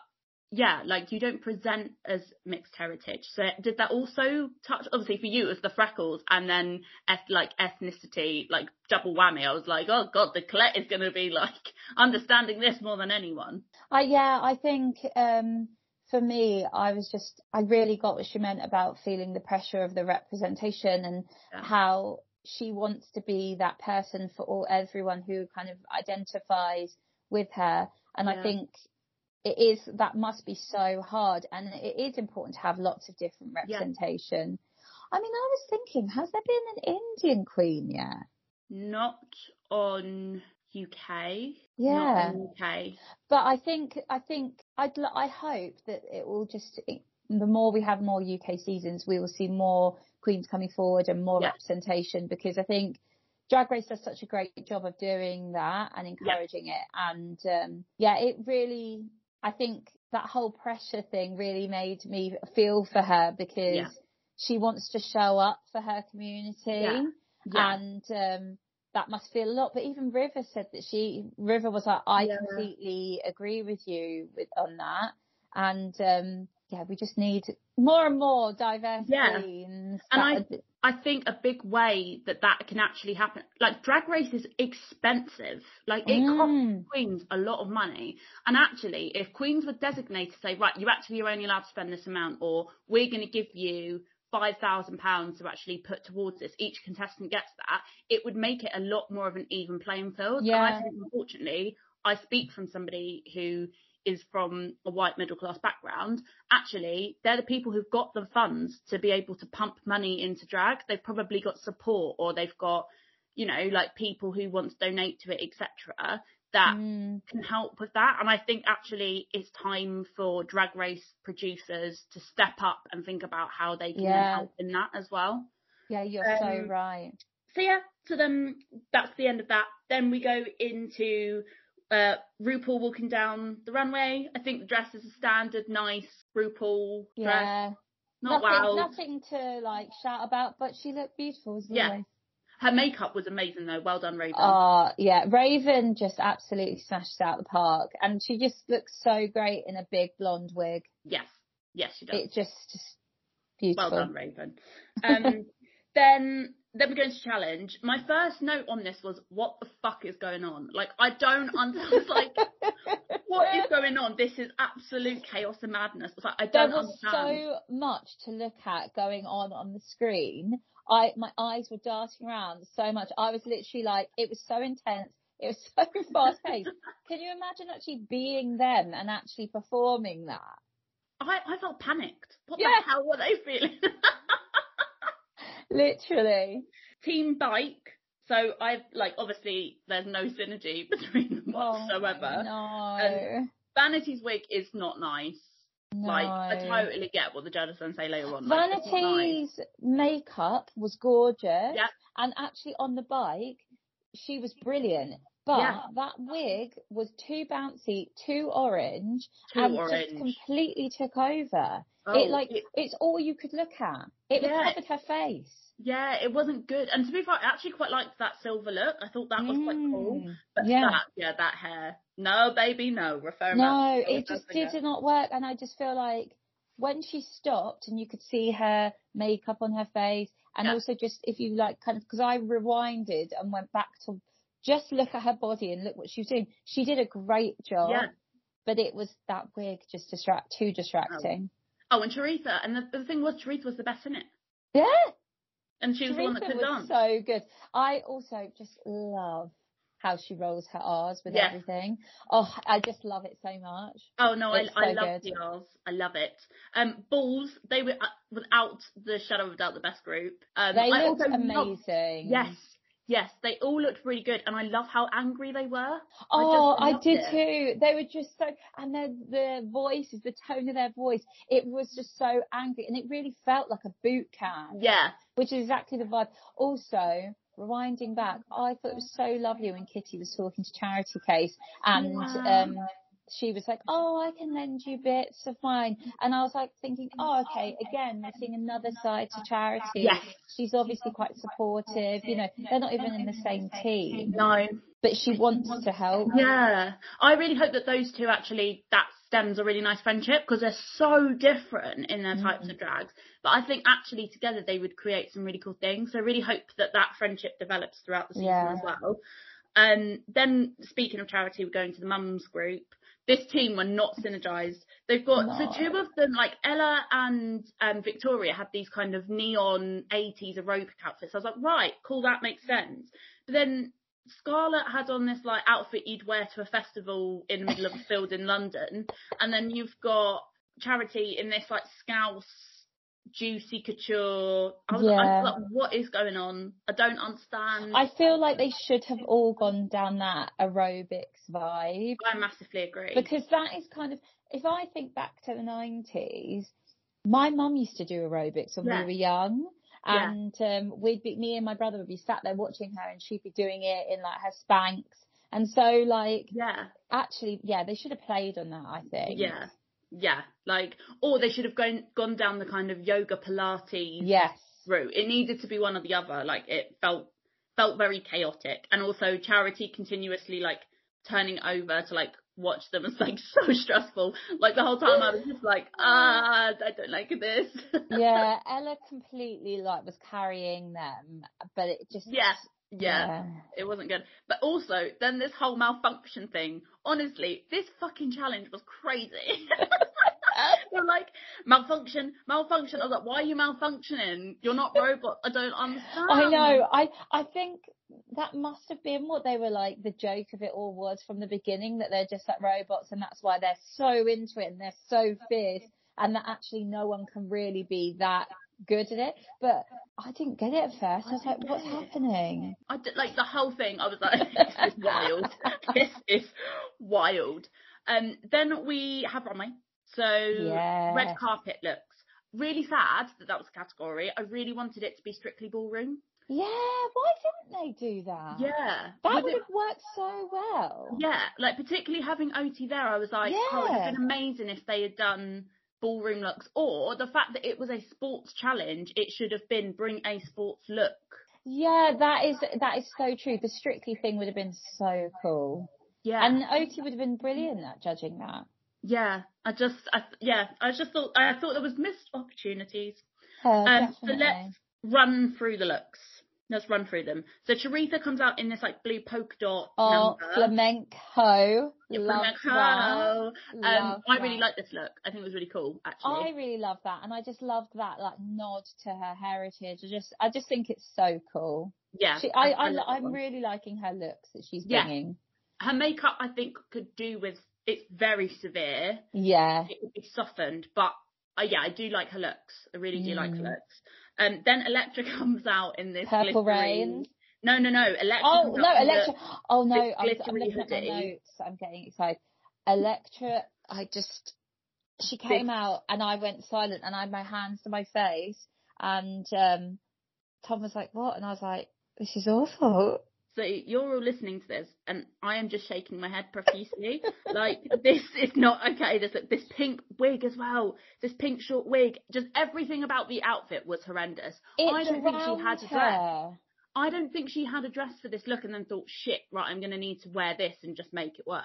[SPEAKER 1] yeah, like you don't present as mixed heritage. So did that also touch? Obviously, for you, it was the freckles, and then eth- like ethnicity, like double whammy. I was like, oh god, the Colette is going to be like understanding this more than anyone.
[SPEAKER 2] Uh, yeah, I think um, for me, I was just, I really got what she meant about feeling the pressure of the representation and
[SPEAKER 1] Yeah.
[SPEAKER 2] how she wants to be that person for all everyone who kind of identifies with her. And
[SPEAKER 1] Yeah.
[SPEAKER 2] I think it is that must be so hard, and it is important to have lots of different
[SPEAKER 1] Yeah.
[SPEAKER 2] representation. I mean, I was thinking, has there been an Indian queen yet?
[SPEAKER 1] Not on UK.
[SPEAKER 2] Yeah.
[SPEAKER 1] Not on UK.
[SPEAKER 2] But I think I think I'd I hope that it will just the more we have more UK seasons, we will see more queens coming forward and more
[SPEAKER 1] Yeah.
[SPEAKER 2] representation because I think Drag Race does such a great job of doing that and encouraging it. And um, yeah, it really I think that whole pressure thing really made me feel for her because
[SPEAKER 1] Yeah.
[SPEAKER 2] she wants to show up for her community
[SPEAKER 1] Yeah. Yeah.
[SPEAKER 2] and um that must feel a lot. But even River said that she River was like, I completely agree with you with on that. And um yeah, we just need more and more diverse
[SPEAKER 1] Yeah. And
[SPEAKER 2] that
[SPEAKER 1] I think a big way that that can actually happen, like drag race is expensive. Like it costs
[SPEAKER 2] Mm.
[SPEAKER 1] queens a lot of money. And actually, if queens were designated to say, right, you actually are only allowed to spend this amount, or we're going to give you five thousand pounds to actually put towards this, each contestant gets that, it would make it a lot more of an even playing field. And
[SPEAKER 2] Yeah.
[SPEAKER 1] I think unfortunately, I speak from somebody who is from a white middle class background, actually they're the people who've got the funds to be able to pump money into drag. They've probably got support or they've got, you know, like people who want to donate to it, etc. That
[SPEAKER 2] Mm.
[SPEAKER 1] can help with that. And I think actually it's time for drag race producers to step up and think about how they can
[SPEAKER 2] Yeah.
[SPEAKER 1] help in that as well.
[SPEAKER 2] Yeah, you're so
[SPEAKER 1] Um,
[SPEAKER 2] right.
[SPEAKER 1] So yeah, so then that's the end of that. Then we go into uh, RuPaul walking down the runway. I think the dress is a standard, nice RuPaul dress.
[SPEAKER 2] Yeah.
[SPEAKER 1] Not
[SPEAKER 2] nothing,
[SPEAKER 1] wow.
[SPEAKER 2] nothing to like shout about, but she looked beautiful as
[SPEAKER 1] Yeah.
[SPEAKER 2] always.
[SPEAKER 1] Her makeup was amazing though. Well done, Raven.
[SPEAKER 2] Oh yeah, Raven just absolutely smashed out the park, and she just looks so great in a big blonde wig.
[SPEAKER 1] yes, yes, she does.
[SPEAKER 2] It just, just beautiful.
[SPEAKER 1] Well done, Raven. Um, then then we go into challenge. My first note on this was, what the fuck is going on? Like, I don't understand. like, what is going on? This is absolute chaos and madness. It's like I don't there
[SPEAKER 2] was
[SPEAKER 1] understand.
[SPEAKER 2] so much to look at going on on the screen. I my eyes were darting around so much. I was literally like, it was so intense. It was so fast paced. Can you imagine actually being them and actually performing that?
[SPEAKER 1] I, I felt panicked. What
[SPEAKER 2] Yeah.
[SPEAKER 1] the hell were they feeling?
[SPEAKER 2] Literally.
[SPEAKER 1] Team Bike. So I've like obviously there's no synergy between them oh, whatsoever.
[SPEAKER 2] Oh, no.
[SPEAKER 1] Vanity's wig is not nice.
[SPEAKER 2] no.
[SPEAKER 1] Like I totally get what the judges then say later on. like, nice.
[SPEAKER 2] Vanity's makeup was gorgeous.
[SPEAKER 1] Yeah.
[SPEAKER 2] And actually on the bike, she was brilliant. But
[SPEAKER 1] Yeah.
[SPEAKER 2] that wig was too bouncy, too orange,
[SPEAKER 1] Too
[SPEAKER 2] and
[SPEAKER 1] orange.
[SPEAKER 2] just completely took over.
[SPEAKER 1] Oh,
[SPEAKER 2] it like
[SPEAKER 1] it-
[SPEAKER 2] it's all you could look at. It
[SPEAKER 1] Yeah.
[SPEAKER 2] covered her face.
[SPEAKER 1] Yeah, it wasn't good. And to be fair, I actually quite liked that silver look. I thought that was quite cool.
[SPEAKER 2] Mm.
[SPEAKER 1] But
[SPEAKER 2] Yeah.
[SPEAKER 1] that, yeah, that hair. No, baby, no. Refer
[SPEAKER 2] No, it just did not work. And I just feel like when she stopped and you could see her makeup on her face and
[SPEAKER 1] Yeah.
[SPEAKER 2] also just if you like kind of, cause I rewinded and went back to just look at her body and look what she was doing. She did a great job,
[SPEAKER 1] Yeah.
[SPEAKER 2] but it was that wig just distract, too distracting.
[SPEAKER 1] Oh, and Choriza. And the, the thing was, Choriza was the best in it.
[SPEAKER 2] Yeah.
[SPEAKER 1] And she was the one that
[SPEAKER 2] Choriza
[SPEAKER 1] could
[SPEAKER 2] was
[SPEAKER 1] dance.
[SPEAKER 2] so good. I also just love how she rolls her R's with
[SPEAKER 1] Yeah.
[SPEAKER 2] everything. Oh, I just love it so much.
[SPEAKER 1] Oh no, I,
[SPEAKER 2] It's
[SPEAKER 1] I
[SPEAKER 2] so
[SPEAKER 1] love
[SPEAKER 2] good.
[SPEAKER 1] R's. I love it. Um, balls. They were uh, without the shadow of a doubt the best group. Um,
[SPEAKER 2] They
[SPEAKER 1] I
[SPEAKER 2] looked
[SPEAKER 1] also loved-
[SPEAKER 2] amazing.
[SPEAKER 1] yes, yes, they all looked really good, and I love how angry they were.
[SPEAKER 2] Oh,
[SPEAKER 1] just
[SPEAKER 2] I, did
[SPEAKER 1] it.
[SPEAKER 2] too. They were just so, and their their voices, the tone of their voice, it was just so angry, and it really felt like a boot camp,
[SPEAKER 1] Yeah,
[SPEAKER 2] which is exactly the vibe. Also, rewinding back, I thought it was so lovely when Kitty was talking to Charity Kase, and um, she was like, mm-hmm. oh, I can lend you bits of mine. And I was like thinking, mm-hmm. oh, okay, again, we're seeing another side to Charity.
[SPEAKER 1] Yes.
[SPEAKER 2] She's obviously quite supportive. You know, they're not even in the same team,
[SPEAKER 1] No.
[SPEAKER 2] but she wants to help.
[SPEAKER 1] Yeah. I really hope that those two actually, that stems a really nice friendship because they're so different in their mm-hmm. types of drags. But I think actually together they would create some really cool things. So I really hope that that friendship develops throughout the season
[SPEAKER 2] Yeah.
[SPEAKER 1] as well. Um, then speaking of Charity, we're going to the mums group. This team were not synergized. They've got
[SPEAKER 2] No.
[SPEAKER 1] so two of them, like Ella and um, Victoria, had these kind of neon 80s aerobic outfits. I was like, right, cool, that makes sense. But then Scarlett had on this like outfit you'd wear to a festival in the middle of a field in London, and then you've got Charity in this like scouse juicy couture. I was, I
[SPEAKER 2] Yeah.
[SPEAKER 1] was like, what is going on? I don't understand.
[SPEAKER 2] I feel like they should have all gone down that aerobics vibe.
[SPEAKER 1] I massively agree.
[SPEAKER 2] because that is kind of if I think back to the nineties, my mum used to do aerobics when
[SPEAKER 1] Yeah.
[SPEAKER 2] we were young.
[SPEAKER 1] Yeah.
[SPEAKER 2] And um, we'd be me and my brother would be sat there watching her and she'd be doing it in like her Spanx. And so like
[SPEAKER 1] yeah,
[SPEAKER 2] actually yeah, they should have played on that, I think.
[SPEAKER 1] yeah, yeah. Like, or they should have gone gone down the kind of yoga Pilates
[SPEAKER 2] Yes.
[SPEAKER 1] route. It needed to be one or the other. Like, it felt felt very chaotic, and also Charity continuously like turning over to like watch them was like so stressful. Like the whole time I was just like, ah, I don't like this.
[SPEAKER 2] yeah, Ella completely like was carrying them, but it just
[SPEAKER 1] yeah, yeah. it wasn't good. But also, then this whole malfunction thing. Honestly, this fucking challenge was crazy. They're like malfunction, malfunction. I was like, why are you malfunctioning? You're not robot. I don't understand.
[SPEAKER 2] I know. I I think that must have been what they were like. The joke of it all was from the beginning that they're just like robots, and that's why they're so into it and they're so fierce, and that actually no one can really be that good at it. But I didn't get it at first. I was like, what's happening?
[SPEAKER 1] I did, like the whole thing. I was like, this is wild. this is wild. Um, then we have runway. So
[SPEAKER 2] Yeah.
[SPEAKER 1] red carpet looks. Really sad that that was a category. I really wanted it to be strictly ballroom.
[SPEAKER 2] Yeah, why didn't they do that?
[SPEAKER 1] Yeah.
[SPEAKER 2] That would have worked so well.
[SPEAKER 1] Yeah, like particularly having Oti there, I was like, oh, it would have been amazing if they had done ballroom looks, or the fact that it was a sports challenge, it should have been bring a sports look.
[SPEAKER 2] Yeah, that is that is so true. The Strictly thing would have been so cool,
[SPEAKER 1] Yeah,
[SPEAKER 2] and Oti would have been brilliant at judging that.
[SPEAKER 1] yeah. I just, I, yeah, I just thought, I thought there was missed opportunities.
[SPEAKER 2] Oh,
[SPEAKER 1] Um, so let's run through the looks. Let's run through them. So Choriza comes out in this like blue polka dot
[SPEAKER 2] Oh,
[SPEAKER 1] number.
[SPEAKER 2] flamenco.
[SPEAKER 1] Yeah, flamenco. Um, I really like this look. I think it was really cool, actually.
[SPEAKER 2] I really love that, and I just loved that like nod to her heritage. I just, I just think it's so cool.
[SPEAKER 1] yeah,
[SPEAKER 2] She, I, I, I'm
[SPEAKER 1] one.
[SPEAKER 2] really liking her looks that she's
[SPEAKER 1] Yeah.
[SPEAKER 2] bringing.
[SPEAKER 1] Her makeup, I think, could do with. It's very severe.
[SPEAKER 2] Yeah,
[SPEAKER 1] It could be softened, but uh, yeah, I do like her looks. I really do like her
[SPEAKER 2] Mm.
[SPEAKER 1] looks. Um, then Elektra comes out in this
[SPEAKER 2] Purple Rain.
[SPEAKER 1] No, no, no. Elektra.
[SPEAKER 2] Oh no,
[SPEAKER 1] in the-
[SPEAKER 2] Elektra. Oh no, I'm, I'm looking at my notes. I'm getting excited. Elektra, I just, she came out and I went silent and I had my hands to my face and um Tom was like, what? And I was like, this is awful.
[SPEAKER 1] So you're all listening to this, and I am just shaking my head profusely. like this is not okay. This this pink wig as well. This pink short wig. Just everything about the outfit was horrendous. I don't think she had a dress. I don't think she had a dress for this look, and then thought, shit, right, I'm gonna need to wear this and just make it work.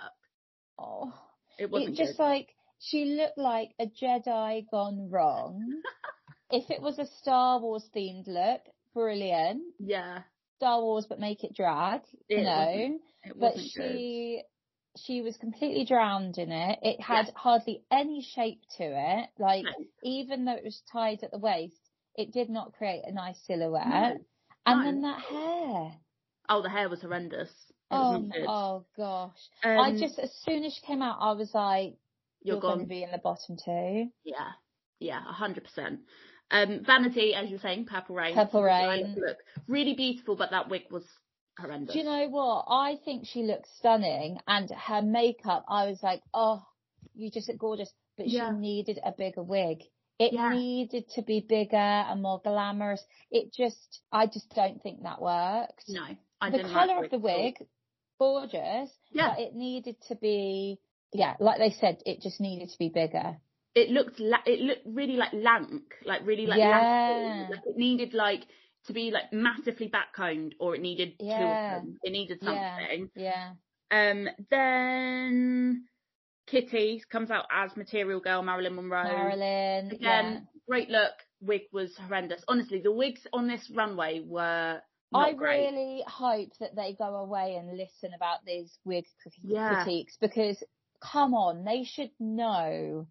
[SPEAKER 2] Oh,
[SPEAKER 1] It wasn't
[SPEAKER 2] it just
[SPEAKER 1] good.
[SPEAKER 2] like she looked like a Jedi gone wrong. if it was a Star Wars themed look, brilliant.
[SPEAKER 1] yeah,
[SPEAKER 2] Star Wars, but make it drag,
[SPEAKER 1] It
[SPEAKER 2] you know.
[SPEAKER 1] it
[SPEAKER 2] but
[SPEAKER 1] wasn't good.
[SPEAKER 2] she she was completely drowned in it. It had
[SPEAKER 1] Yeah.
[SPEAKER 2] hardly any shape to it. Like
[SPEAKER 1] No.
[SPEAKER 2] even though it was tied at the waist, it did not create a nice silhouette.
[SPEAKER 1] No.
[SPEAKER 2] And
[SPEAKER 1] No.
[SPEAKER 2] then that hair.
[SPEAKER 1] Oh, the hair was horrendous.
[SPEAKER 2] Oh, oh gosh.
[SPEAKER 1] Um,
[SPEAKER 2] I just as soon as she came out, I was like,
[SPEAKER 1] you're,
[SPEAKER 2] "You're, gonna be in the bottom two.
[SPEAKER 1] Yeah, yeah, a hundred percent. Um, Vanity, as you're saying, Purple Rain.
[SPEAKER 2] Purple Rain.
[SPEAKER 1] Look, really beautiful, but that wig was horrendous.
[SPEAKER 2] Do you know what? I think she looks stunning, and her makeup. I was like, oh, you just look gorgeous. But
[SPEAKER 1] Yeah.
[SPEAKER 2] she needed a bigger wig. It
[SPEAKER 1] Yeah.
[SPEAKER 2] needed to be bigger and more glamorous. It just, I just don't think that worked.
[SPEAKER 1] No, I
[SPEAKER 2] the
[SPEAKER 1] didn't
[SPEAKER 2] colour
[SPEAKER 1] like
[SPEAKER 2] of the wig, gorgeous.
[SPEAKER 1] Yeah.
[SPEAKER 2] But it needed to be yeah, like they said, it just needed to be bigger.
[SPEAKER 1] It looked la- it looked really like lank, like really like
[SPEAKER 2] Yeah.
[SPEAKER 1] lanky. Like it needed like to be like massively backcombed, or it needed
[SPEAKER 2] Yeah.
[SPEAKER 1] two. It needed something.
[SPEAKER 2] Yeah.
[SPEAKER 1] Um, then Kitty comes out as Material Girl Marilyn Monroe.
[SPEAKER 2] Marilyn.
[SPEAKER 1] Again, great look. Wig was horrendous. Honestly, the wigs on this runway were not
[SPEAKER 2] I
[SPEAKER 1] great.
[SPEAKER 2] really hope that they go away and listen about these wig cri-
[SPEAKER 1] Yeah.
[SPEAKER 2] critiques because, come on, they should know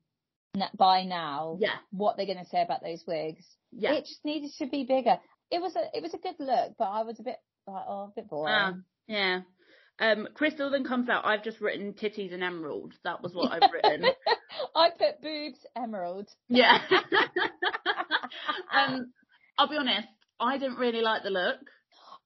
[SPEAKER 2] by now
[SPEAKER 1] Yeah,
[SPEAKER 2] what they're going to say about those wigs.
[SPEAKER 1] yeah.
[SPEAKER 2] It just needed to be bigger. It was a it was a good look, but I was a bit like oh a bit boring.
[SPEAKER 1] Ah, yeah. Um, Krystal then comes out. I've just written titties and emerald. That was what I've written.
[SPEAKER 2] I put boobs emerald.
[SPEAKER 1] yeah. um, I'll be honest. I didn't really like the look.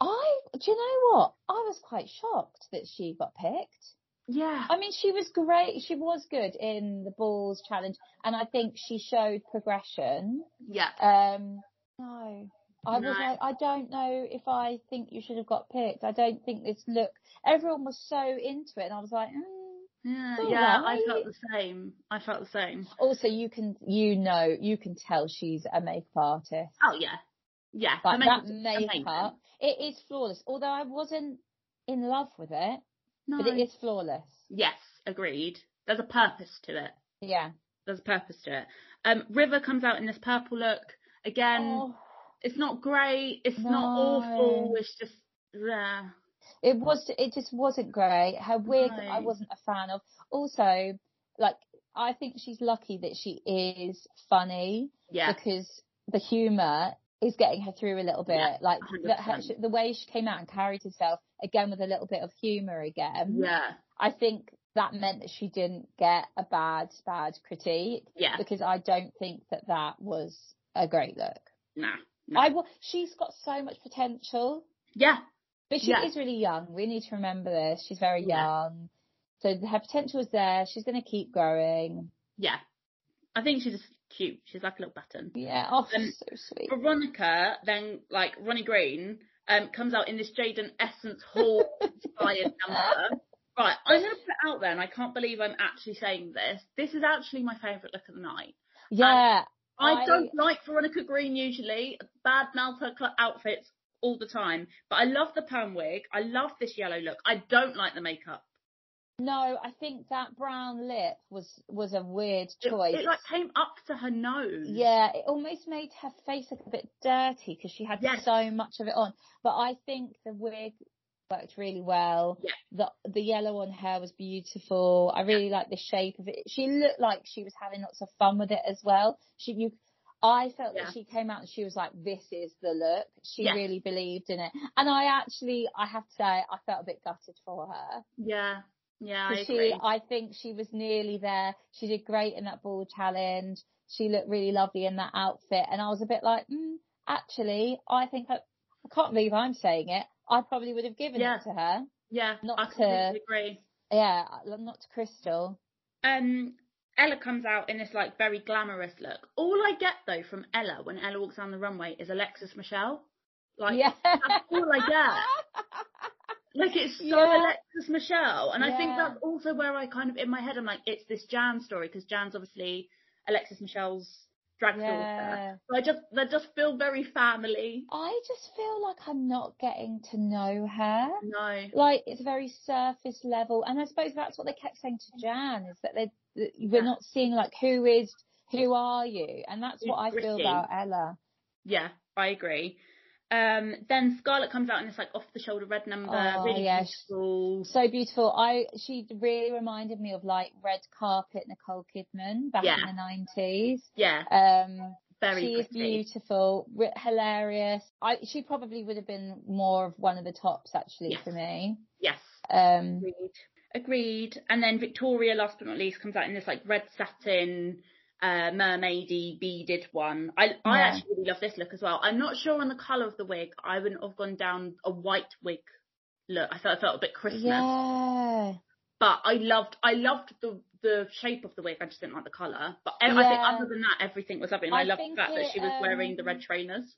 [SPEAKER 2] I do you know what? I was quite shocked that she got picked.
[SPEAKER 1] Yeah.
[SPEAKER 2] I mean, she was great. She was good in the balls challenge, and I think she showed progression.
[SPEAKER 1] Yeah.
[SPEAKER 2] Um, no, I was
[SPEAKER 1] No.
[SPEAKER 2] like, I don't know if I think you should have got picked. I don't think this look. Everyone was so into it, and I was like, mm.
[SPEAKER 1] Yeah.
[SPEAKER 2] It's
[SPEAKER 1] Yeah. I felt the same. I felt the same.
[SPEAKER 2] also you can, you know, you can tell she's a makeup artist.
[SPEAKER 1] Oh yeah. Yeah.
[SPEAKER 2] Like
[SPEAKER 1] Her
[SPEAKER 2] that
[SPEAKER 1] makeup's amazing.
[SPEAKER 2] makeup, it is flawless. Although I wasn't in love with it,
[SPEAKER 1] No.
[SPEAKER 2] but it is flawless.
[SPEAKER 1] Yes. Agreed. There's a purpose to it.
[SPEAKER 2] Yeah.
[SPEAKER 1] There's a purpose to it. Um, River comes out in this purple look again.
[SPEAKER 2] Oh,
[SPEAKER 1] It's not great. It's not awful. It's just yeah.
[SPEAKER 2] it was. It just wasn't great. Her wig, I wasn't a fan of. Also, like I think she's lucky that she is funny
[SPEAKER 1] Yeah.
[SPEAKER 2] because the humour is getting her through a little bit.
[SPEAKER 1] Yeah,
[SPEAKER 2] like the, her, the way she came out and carried herself again with a little bit of humour again.
[SPEAKER 1] Yeah.
[SPEAKER 2] I think that meant that she didn't get a bad, bad critique
[SPEAKER 1] Yeah.
[SPEAKER 2] because I don't think that that was a great look.
[SPEAKER 1] Nah. No.
[SPEAKER 2] I wa- she's got so much potential,
[SPEAKER 1] Yeah.
[SPEAKER 2] but she
[SPEAKER 1] Yeah.
[SPEAKER 2] is really young. We need to remember this. She's very
[SPEAKER 1] Yeah.
[SPEAKER 2] young. So her potential is there. She's going to keep growing.
[SPEAKER 1] Yeah. I think she's just cute. She's like a little button.
[SPEAKER 2] Yeah. Oh,
[SPEAKER 1] Um,
[SPEAKER 2] so sweet.
[SPEAKER 1] Veronica then like Ronnie Green um comes out in this Jaida Essence Hall inspired number. Right, I'm gonna put it out there and I can't believe I'm actually saying this. This is actually my favourite look of the night.
[SPEAKER 2] Yeah.
[SPEAKER 1] I,
[SPEAKER 2] I-
[SPEAKER 1] don't like Veronica Green usually. Bad mouth her outfits all the time. But I love the perm wig. I love this yellow look. I don't like the makeup.
[SPEAKER 2] No, I think that brown lip was was a weird choice.
[SPEAKER 1] it like came up to her nose.
[SPEAKER 2] Yeah, it almost made her face look a bit dirty because she had
[SPEAKER 1] Yes.
[SPEAKER 2] so much of it on. But I think the wig worked really well.
[SPEAKER 1] Yeah.
[SPEAKER 2] The the yellow on her was beautiful. I really like the shape of it. She looked like she was having lots of fun with it as well. She you I felt
[SPEAKER 1] Yeah.
[SPEAKER 2] that she came out and she was like, "This is the look." She
[SPEAKER 1] Yes.
[SPEAKER 2] really believed in it, and I actually, I have to say, I felt a bit gutted for her.
[SPEAKER 1] Yeah. Yeah, I
[SPEAKER 2] 'Cause
[SPEAKER 1] agree.
[SPEAKER 2] I think she was nearly there. She did great in that ball challenge. She looked really lovely in that outfit, and I was a bit like, mm, actually, I think I, I can't believe I'm saying it. I probably would have given
[SPEAKER 1] Yeah.
[SPEAKER 2] it to her.
[SPEAKER 1] yeah,
[SPEAKER 2] not
[SPEAKER 1] I
[SPEAKER 2] to-
[SPEAKER 1] agree.
[SPEAKER 2] Yeah, not to Krystal.
[SPEAKER 1] Um, Ella comes out in this like very glamorous look. All I get though from Ella when Ella walks down the runway is Alexis Michelle. Like
[SPEAKER 2] yeah,
[SPEAKER 1] that's all I get. Like it's so
[SPEAKER 2] Yeah.
[SPEAKER 1] Alexis Michelle, and I think that's also where I kind of in my head I'm like it's this Jan story because Jan's obviously Alexis Michelle's drag daughter.
[SPEAKER 2] yeah.
[SPEAKER 1] So I just they just feel very family.
[SPEAKER 2] I just feel like I'm not getting to know her.
[SPEAKER 1] No.
[SPEAKER 2] Like it's very surface level, and I suppose that's what they kept saying to Jan is that they that we're
[SPEAKER 1] Yeah.
[SPEAKER 2] not seeing like who is who are you, and that's
[SPEAKER 1] Who's
[SPEAKER 2] what I feel about Ella.
[SPEAKER 1] Yeah, I agree. Um, then Scarlett comes out in this like off the shoulder red number,
[SPEAKER 2] Oh,
[SPEAKER 1] really
[SPEAKER 2] yeah.
[SPEAKER 1] beautiful.
[SPEAKER 2] So beautiful. I she really reminded me of like red carpet Nicole Kidman back
[SPEAKER 1] Yeah.
[SPEAKER 2] in the nineties.
[SPEAKER 1] Yeah,
[SPEAKER 2] Um,
[SPEAKER 1] very
[SPEAKER 2] she is beautiful, ri- hilarious. I she probably would have been more of one of the tops actually
[SPEAKER 1] Yes.
[SPEAKER 2] for me.
[SPEAKER 1] Yes.
[SPEAKER 2] Um,
[SPEAKER 1] Agreed. Agreed. And then Victoria, last but not least, comes out in this like red satin, uh, mermaidy beaded one. I I actually really love this look as well. I'm not sure on the colour of the wig. I wouldn't have gone down a white wig look. I felt I felt a bit Christmas.
[SPEAKER 2] yeah.
[SPEAKER 1] But I loved I loved the the shape of the wig. I just didn't like the colour. But I, I think other than that, everything was lovely. And I,
[SPEAKER 2] I
[SPEAKER 1] loved the fact that she was wearing the
[SPEAKER 2] um,
[SPEAKER 1] red trainers.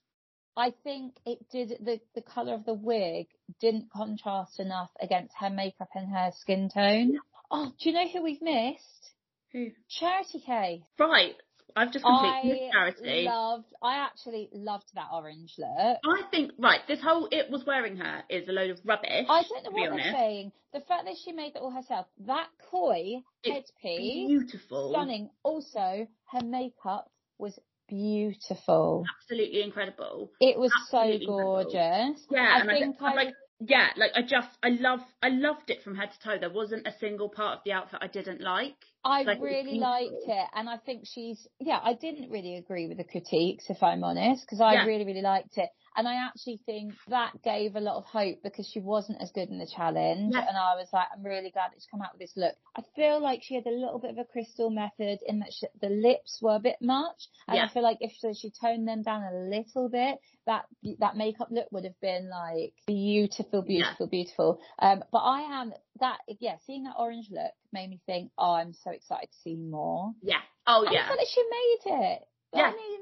[SPEAKER 2] I think it did the the color of the wig didn't contrast enough against her makeup and her skin tone. Oh, do you know who we've missed?
[SPEAKER 1] Who?
[SPEAKER 2] Charity Kase.
[SPEAKER 1] Right. I've just completely
[SPEAKER 2] I
[SPEAKER 1] charity.
[SPEAKER 2] loved, I actually loved that orange look.
[SPEAKER 1] I think right. This whole it was wearing her is a load of rubbish.
[SPEAKER 2] I don't know what they're saying. The fact that she made that all herself, that koi
[SPEAKER 1] It's
[SPEAKER 2] headpiece,
[SPEAKER 1] Beautiful.
[SPEAKER 2] stunning. Also, her makeup was beautiful.
[SPEAKER 1] Absolutely incredible.
[SPEAKER 2] It was
[SPEAKER 1] Absolutely
[SPEAKER 2] so
[SPEAKER 1] incredible.
[SPEAKER 2] gorgeous.
[SPEAKER 1] Yeah,
[SPEAKER 2] I
[SPEAKER 1] and I
[SPEAKER 2] think
[SPEAKER 1] think
[SPEAKER 2] I,
[SPEAKER 1] like yeah, like I just I love I loved it from head to toe. There wasn't a single part of the outfit I didn't like.
[SPEAKER 2] I
[SPEAKER 1] like,
[SPEAKER 2] really liked it, and I think she's yeah. I didn't really agree with the critiques, if I'm honest, because I
[SPEAKER 1] Yeah.
[SPEAKER 2] really really liked it, and I actually think that gave a lot of hope because she wasn't as good in the challenge,
[SPEAKER 1] Yeah.
[SPEAKER 2] and I was like, I'm really glad that she's come out with this look. I feel like she had a little bit of a Crystal Methyd in that she, the lips were a bit much, and
[SPEAKER 1] Yeah.
[SPEAKER 2] I feel like if she, she toned them down a little bit, that that makeup look would have been like beautiful, beautiful, beautiful. Um, but I am that yeah, seeing that orange look made me think, oh, I'm so excited to see more.
[SPEAKER 1] Yeah. Oh
[SPEAKER 2] And
[SPEAKER 1] yeah.
[SPEAKER 2] fact that she made it.
[SPEAKER 1] Yeah.
[SPEAKER 2] I mean,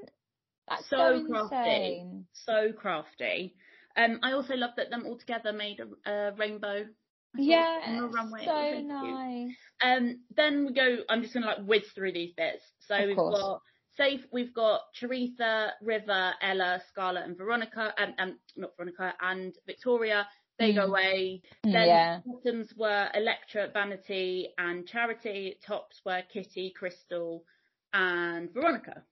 [SPEAKER 2] that's
[SPEAKER 1] So
[SPEAKER 2] so,
[SPEAKER 1] crafty.
[SPEAKER 2] insane.
[SPEAKER 1] So crafty. Um, I also love that them all together made a, a rainbow.
[SPEAKER 2] Yeah,
[SPEAKER 1] on the runway.
[SPEAKER 2] So nice.
[SPEAKER 1] Um, then we go. I'm just gonna like whiz through these bits. So
[SPEAKER 2] Of
[SPEAKER 1] we've
[SPEAKER 2] course.
[SPEAKER 1] got safe. We've got Choriza, River, Ella, Scarlett, and Veronica, and, and not Veronica and Victoria. They go
[SPEAKER 2] Mm.
[SPEAKER 1] away. Then
[SPEAKER 2] Yeah.
[SPEAKER 1] bottoms were Elektra, Vanity, and Charity. Tops were Kitty, Krystal, and Veronica.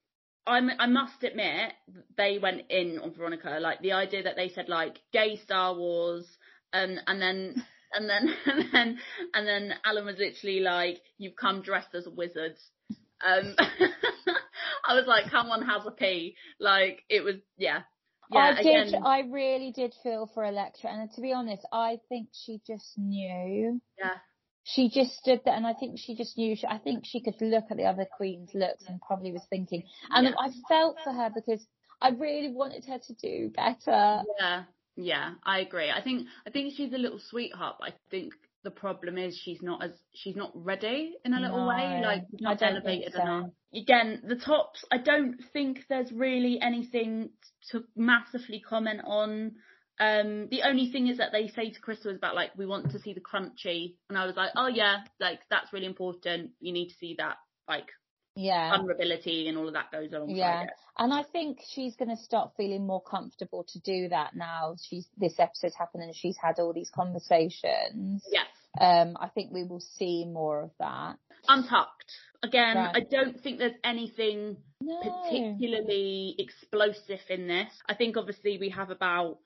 [SPEAKER 1] I'm, I must admit, they went in on Veronica. Like the idea that they said like gay Star Wars, and and then and then and then and then Alan was literally like, "You've come dressed as a wizard." Um, I was like, "Come on, has a pee." Like it was, yeah, yeah.
[SPEAKER 2] I did.
[SPEAKER 1] again,
[SPEAKER 2] I really did feel for Elektra, and to be honest, I think she just knew.
[SPEAKER 1] yeah,
[SPEAKER 2] She just stood there, and I think she just knew. She, I think she could look at the other queen's looks and probably was thinking. And
[SPEAKER 1] Yeah.
[SPEAKER 2] I felt for her because I really wanted her to do better.
[SPEAKER 1] yeah, yeah. I agree. I think I think she's a little sweetheart, but I think the problem is she's not as she's not ready in a little way. Like not elevated
[SPEAKER 2] so.
[SPEAKER 1] enough. Again, the tops. I don't think there's really anything to massively comment on. Um, the only thing is that they say to Krystal is about like we want to see the crunchy, and I was like, oh yeah, like that's really important. You need to see that like
[SPEAKER 2] Yeah.
[SPEAKER 1] vulnerability and all of that goes on.
[SPEAKER 2] Yeah. And I think she's going to start feeling more comfortable to do that now. She's this episode's happened and she's had all these conversations.
[SPEAKER 1] Yes.
[SPEAKER 2] Um, I think we will see more of that.
[SPEAKER 1] Untucked. Again,
[SPEAKER 2] Right.
[SPEAKER 1] I don't think there's anything
[SPEAKER 2] No.
[SPEAKER 1] particularly explosive in this. I think obviously we have about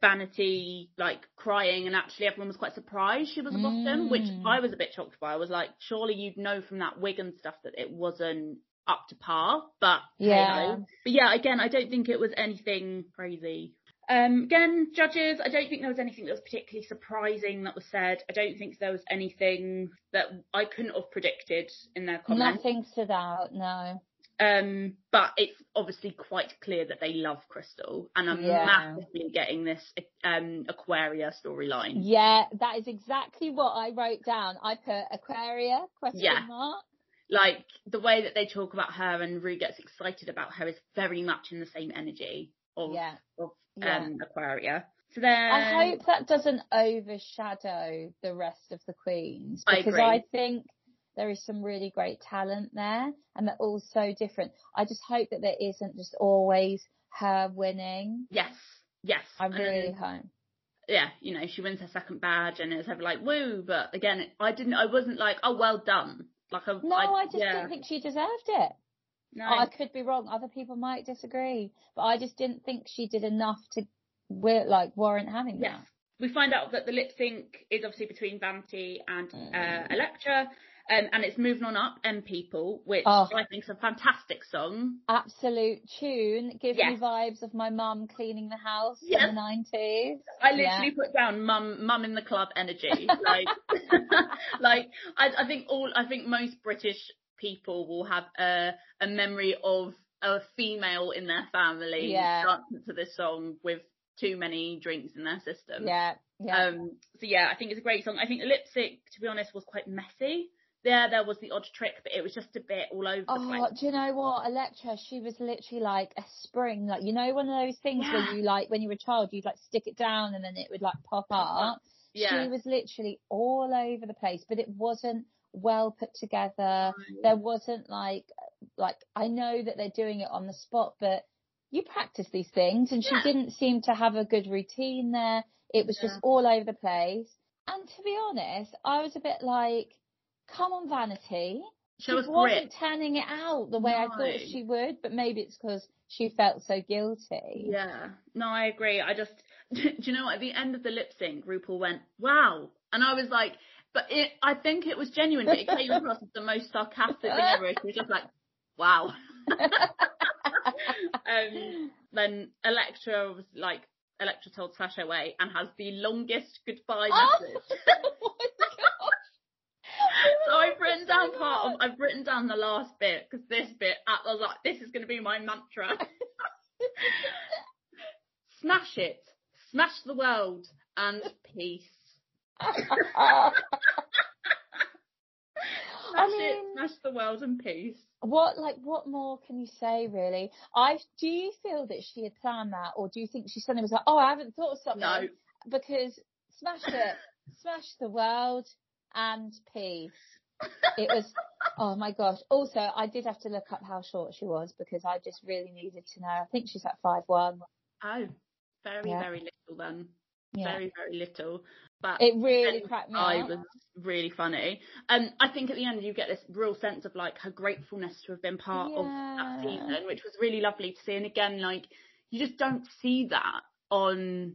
[SPEAKER 1] Vanity like crying and actually everyone was quite surprised she was a bottom, which
[SPEAKER 2] Mm.
[SPEAKER 1] I was a bit shocked by. I was like, surely you'd know from that wig and stuff that it wasn't up to par. But
[SPEAKER 2] Yeah.
[SPEAKER 1] ho. But yeah, again, I don't think it was anything crazy. Um, again, judges, I don't think there was anything that was particularly surprising that was said. I don't think there was anything that I couldn't have predicted in their comments.
[SPEAKER 2] Nothing stood out, no.
[SPEAKER 1] Um, but it's obviously quite clear that they love Krystal, and I'm
[SPEAKER 2] Yeah.
[SPEAKER 1] massively getting this um Aquaria storyline.
[SPEAKER 2] Yeah, that is exactly what I wrote down. I put Aquaria question
[SPEAKER 1] Yeah.
[SPEAKER 2] mark.
[SPEAKER 1] Like the way that they talk about her and Ru gets excited about her is very much in the same energy of
[SPEAKER 2] Yeah.
[SPEAKER 1] of
[SPEAKER 2] Yeah.
[SPEAKER 1] um Aquaria. So then
[SPEAKER 2] I hope that doesn't overshadow the rest of the queens
[SPEAKER 1] I
[SPEAKER 2] because
[SPEAKER 1] agree.
[SPEAKER 2] I, think there is some really great talent there and they're all so different. I just hope that there isn't just always her winning.
[SPEAKER 1] yes, yes,
[SPEAKER 2] I really hope.
[SPEAKER 1] yeah, you know, she wins her second badge and it's ever like woo, but again, I didn't, I wasn't like, oh, well done. Like I,
[SPEAKER 2] No, I, just
[SPEAKER 1] yeah,
[SPEAKER 2] didn't think she deserved it.
[SPEAKER 1] No,
[SPEAKER 2] I could be wrong. Other people might disagree, but I just didn't think she did enough to like warrant having
[SPEAKER 1] Yes.
[SPEAKER 2] that.
[SPEAKER 1] We find out that the lip sync is obviously between Vanity and
[SPEAKER 2] Mm.
[SPEAKER 1] uh, Elektra, um, and it's moving on up and people, which
[SPEAKER 2] Oh.
[SPEAKER 1] I think is a fantastic song.
[SPEAKER 2] Absolute tune. Gives me vibes of my mum cleaning the house
[SPEAKER 1] Yes.
[SPEAKER 2] in the nineties.
[SPEAKER 1] I literally put down mum, mum in the club energy. Like, like I, I think all, I think most British people will have a, a memory of a female in their family
[SPEAKER 2] Yeah.
[SPEAKER 1] dancing to this song with too many drinks in their system.
[SPEAKER 2] Yeah, yeah.
[SPEAKER 1] Um, so yeah, I think it's a great song. I think the lip sync, to be honest, was quite messy. There, there was the odd trick, but it was just a bit all over the
[SPEAKER 2] Oh,
[SPEAKER 1] place.
[SPEAKER 2] do you know what? Elektra, she was literally like a spring. Like, you know, one of those things
[SPEAKER 1] Yeah.
[SPEAKER 2] where you like, when you were a child, you'd like stick it down and then it would like pop
[SPEAKER 1] Pop
[SPEAKER 2] up.
[SPEAKER 1] Yeah,
[SPEAKER 2] She was literally all over the place, but it wasn't well put together. There wasn't like, like, I know that they're doing it on the spot, but you practice these things and she didn't seem to have a good routine there. It was just all over the place. And to be honest, I was a bit like, come on, Vanity.
[SPEAKER 1] Show
[SPEAKER 2] she
[SPEAKER 1] us
[SPEAKER 2] wasn't
[SPEAKER 1] grit.
[SPEAKER 2] turning it out the way I thought she would, but maybe it's because she felt so guilty.
[SPEAKER 1] Yeah, no, I agree. I just, do you know what? At the end of the lip sync, RuPaul went, "Wow," and I was like, but it, I think it was genuine, but it came across as the most sarcastic thing ever. It was just like, "Wow." um, then Elektra was like, Elektra told sashay away and has the longest goodbye
[SPEAKER 2] Oh,
[SPEAKER 1] message.
[SPEAKER 2] oh.
[SPEAKER 1] So I've written down part of. I've written down the last bit because this bit, I was like, this is going to be my mantra. Smash it, smash the world, and peace. Smash it,
[SPEAKER 2] mean-
[SPEAKER 1] smash the world, and peace.
[SPEAKER 2] what like what more can you say really? I do you feel that she had planned that or do you think she suddenly was like, Oh, I haven't thought of something
[SPEAKER 1] No,
[SPEAKER 2] because smash it, smash the world and peace. It was oh my gosh. Also I did have to look up how short she was because I just really needed to know. I think she's at five one.
[SPEAKER 1] oh, very,
[SPEAKER 2] Yeah.
[SPEAKER 1] very little then.
[SPEAKER 2] Yeah.
[SPEAKER 1] Very, very little. But
[SPEAKER 2] It really cracked me
[SPEAKER 1] I was really funny. Um, I think at the end you get this real sense of like her gratefulness to have been part of that season, which was really lovely to see. And again, like you just don't see that on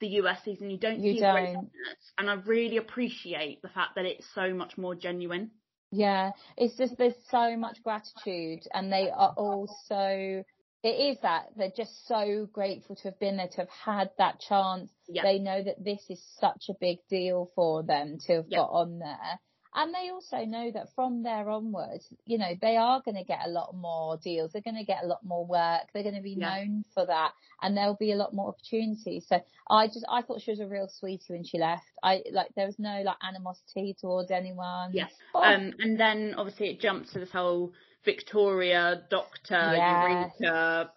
[SPEAKER 1] the US season. You don't
[SPEAKER 2] You
[SPEAKER 1] see
[SPEAKER 2] don't.
[SPEAKER 1] and I really appreciate the fact that it's so much more genuine.
[SPEAKER 2] Yeah, it's just there's so much gratitude, and they are all so. It is that they're just so grateful to have been there, to have had that chance.
[SPEAKER 1] Yeah.
[SPEAKER 2] They know that this is such a big deal for them to have
[SPEAKER 1] Yeah.
[SPEAKER 2] got on there. And they also know that from there onwards, you know, they are going to get a lot more deals. They're going to get a lot more work. They're going to be
[SPEAKER 1] Yeah.
[SPEAKER 2] known for that and there'll be a lot more opportunities. So I just, I thought she was a real sweetie when she left. I, like, there was no, like, animosity towards anyone.
[SPEAKER 1] Yes.
[SPEAKER 2] Oh.
[SPEAKER 1] Um, and then obviously it jumps to this whole Victoria, Doctor,
[SPEAKER 2] Yes.
[SPEAKER 1] Eureka,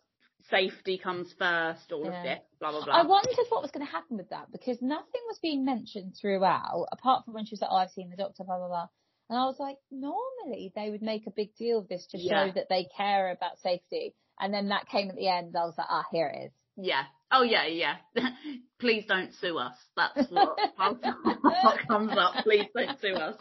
[SPEAKER 1] safety comes first, all
[SPEAKER 2] Yeah.
[SPEAKER 1] of this, blah blah blah.
[SPEAKER 2] I wondered what was going to happen with that because nothing was being mentioned throughout, apart from when she was like, "Oh, I've seen the doctor," blah blah blah. And I was like, normally they would make a big deal of this to
[SPEAKER 1] Yeah.
[SPEAKER 2] show that they care about safety. And then that came at the end. I was like, ah, here it is.
[SPEAKER 1] Yeah. Oh yeah, yeah. Please don't sue us. That's what, what comes up. Please don't sue us.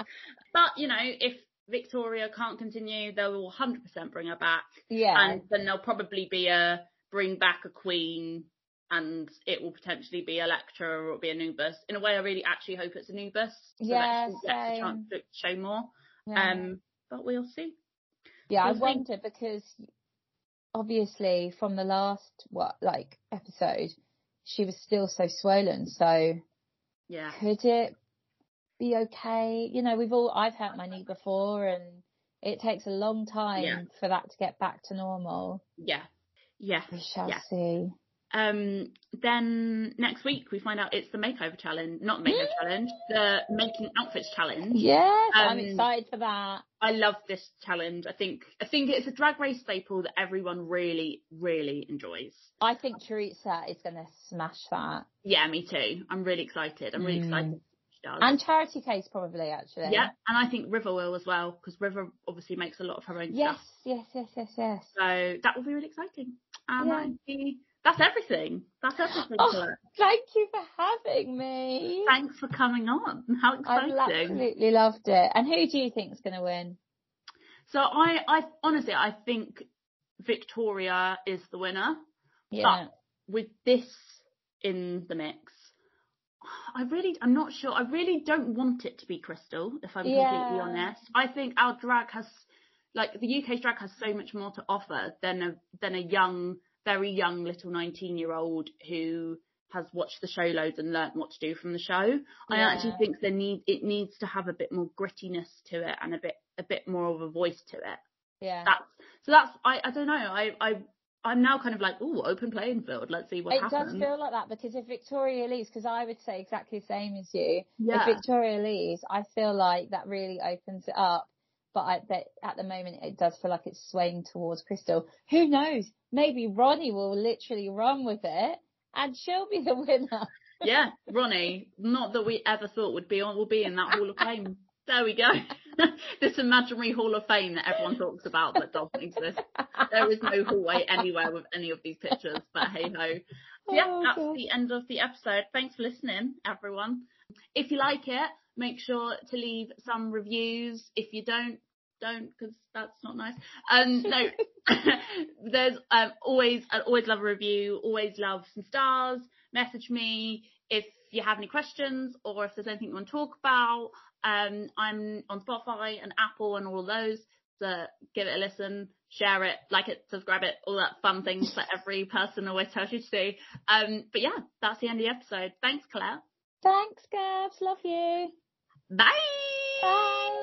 [SPEAKER 1] But you know, if Victoria can't continue, they will 100% bring her back,
[SPEAKER 2] Yeah.
[SPEAKER 1] and then there'll probably be a bring back a queen, and it will potentially be Elektra or it'll be Anubis. In a way, I really actually hope it's Anubis, so
[SPEAKER 2] Yeah,
[SPEAKER 1] that gets a chance to show more.
[SPEAKER 2] yeah.
[SPEAKER 1] Um, but we'll see.
[SPEAKER 2] Yeah, I
[SPEAKER 1] We'll see.
[SPEAKER 2] wonder because obviously from the last what like episode, she was still so swollen. So
[SPEAKER 1] Yeah.
[SPEAKER 2] could it be okay? You know, we've all I've hurt my knee before, and it takes a long time
[SPEAKER 1] Yeah.
[SPEAKER 2] for that to get back to normal.
[SPEAKER 1] Yeah. Yeah.
[SPEAKER 2] We shall
[SPEAKER 1] Yeah.
[SPEAKER 2] see.
[SPEAKER 1] Um, then next week we find out it's the makeover challenge, not the makeover challenge, the making outfits challenge.
[SPEAKER 2] Yes, I'm
[SPEAKER 1] Um,
[SPEAKER 2] excited for that.
[SPEAKER 1] I love this challenge. I think I think it's a drag race staple that everyone really really enjoys.
[SPEAKER 2] I think Choriza is going to smash that,
[SPEAKER 1] Yeah, me too. I'm really excited. I'm really
[SPEAKER 2] Mm.
[SPEAKER 1] excited. She does.
[SPEAKER 2] and Charity Kase probably actually.
[SPEAKER 1] yeah, and I think River will as well because River obviously makes a lot of her own
[SPEAKER 2] Yes,
[SPEAKER 1] stuff.
[SPEAKER 2] yes, yes, yes, yes. Yes.
[SPEAKER 1] So that will be really exciting. And
[SPEAKER 2] Yeah.
[SPEAKER 1] be- that's everything. That's everything.
[SPEAKER 2] Oh, Thank you for having me.
[SPEAKER 1] Thanks for coming on. How
[SPEAKER 2] exciting!
[SPEAKER 1] Exciting!
[SPEAKER 2] absolutely loved it. And who do you think is going to win?
[SPEAKER 1] So I, I honestly, I think Victoria is the winner.
[SPEAKER 2] Yeah.
[SPEAKER 1] With this in the mix, I really, I'm not sure. I really don't want it to be Krystal, if I'm
[SPEAKER 2] Yeah.
[SPEAKER 1] completely honest. I think our drag has, like, the UK's drag has so much more to offer than a than a young, very young little 19 year old who has watched the show loads and learnt what to do from the show. I actually think there need it needs to have a bit more grittiness to it and a bit a bit more of a voice to it.
[SPEAKER 2] yeah.
[SPEAKER 1] That's so that's I I don't know. I I I'm now kind of like, oh, open playing field. Let's see what
[SPEAKER 2] it
[SPEAKER 1] happens.
[SPEAKER 2] does feel like that because if Victoria leaves, because I would say exactly the same as you.
[SPEAKER 1] yeah.
[SPEAKER 2] If Victoria leaves, I feel like that really opens it up. But I, that at the moment, it does feel like it's swaying towards Krystal. Who knows? Maybe Ronnie will literally run with it, and she'll be the winner.
[SPEAKER 1] yeah, Ronnie, not that we ever thought would be on, will be in that Hall of Fame. There we go. this imaginary hall of fame that everyone talks about that doesn't exist. There is no hallway anywhere with any of these pictures, but hey ho. So yeah,
[SPEAKER 2] Oh,
[SPEAKER 1] that's
[SPEAKER 2] God.
[SPEAKER 1] the end of the episode. Thanks for listening, everyone. If you like it, make sure to leave some reviews. If you don't, don't because that's not nice. Um, no, there's um always I always love a review. Always love some stars. Message me if you have any questions or if there's anything you want to talk about. Um, I'm on Spotify and Apple and all of those. So give it a listen, share it, like it, subscribe it, all that fun things that every person always tells you to do. Um, but yeah, that's the end of the episode. Thanks, Claire.
[SPEAKER 2] Thanks, Gabs. Love you.
[SPEAKER 1] Bye.
[SPEAKER 2] Bye.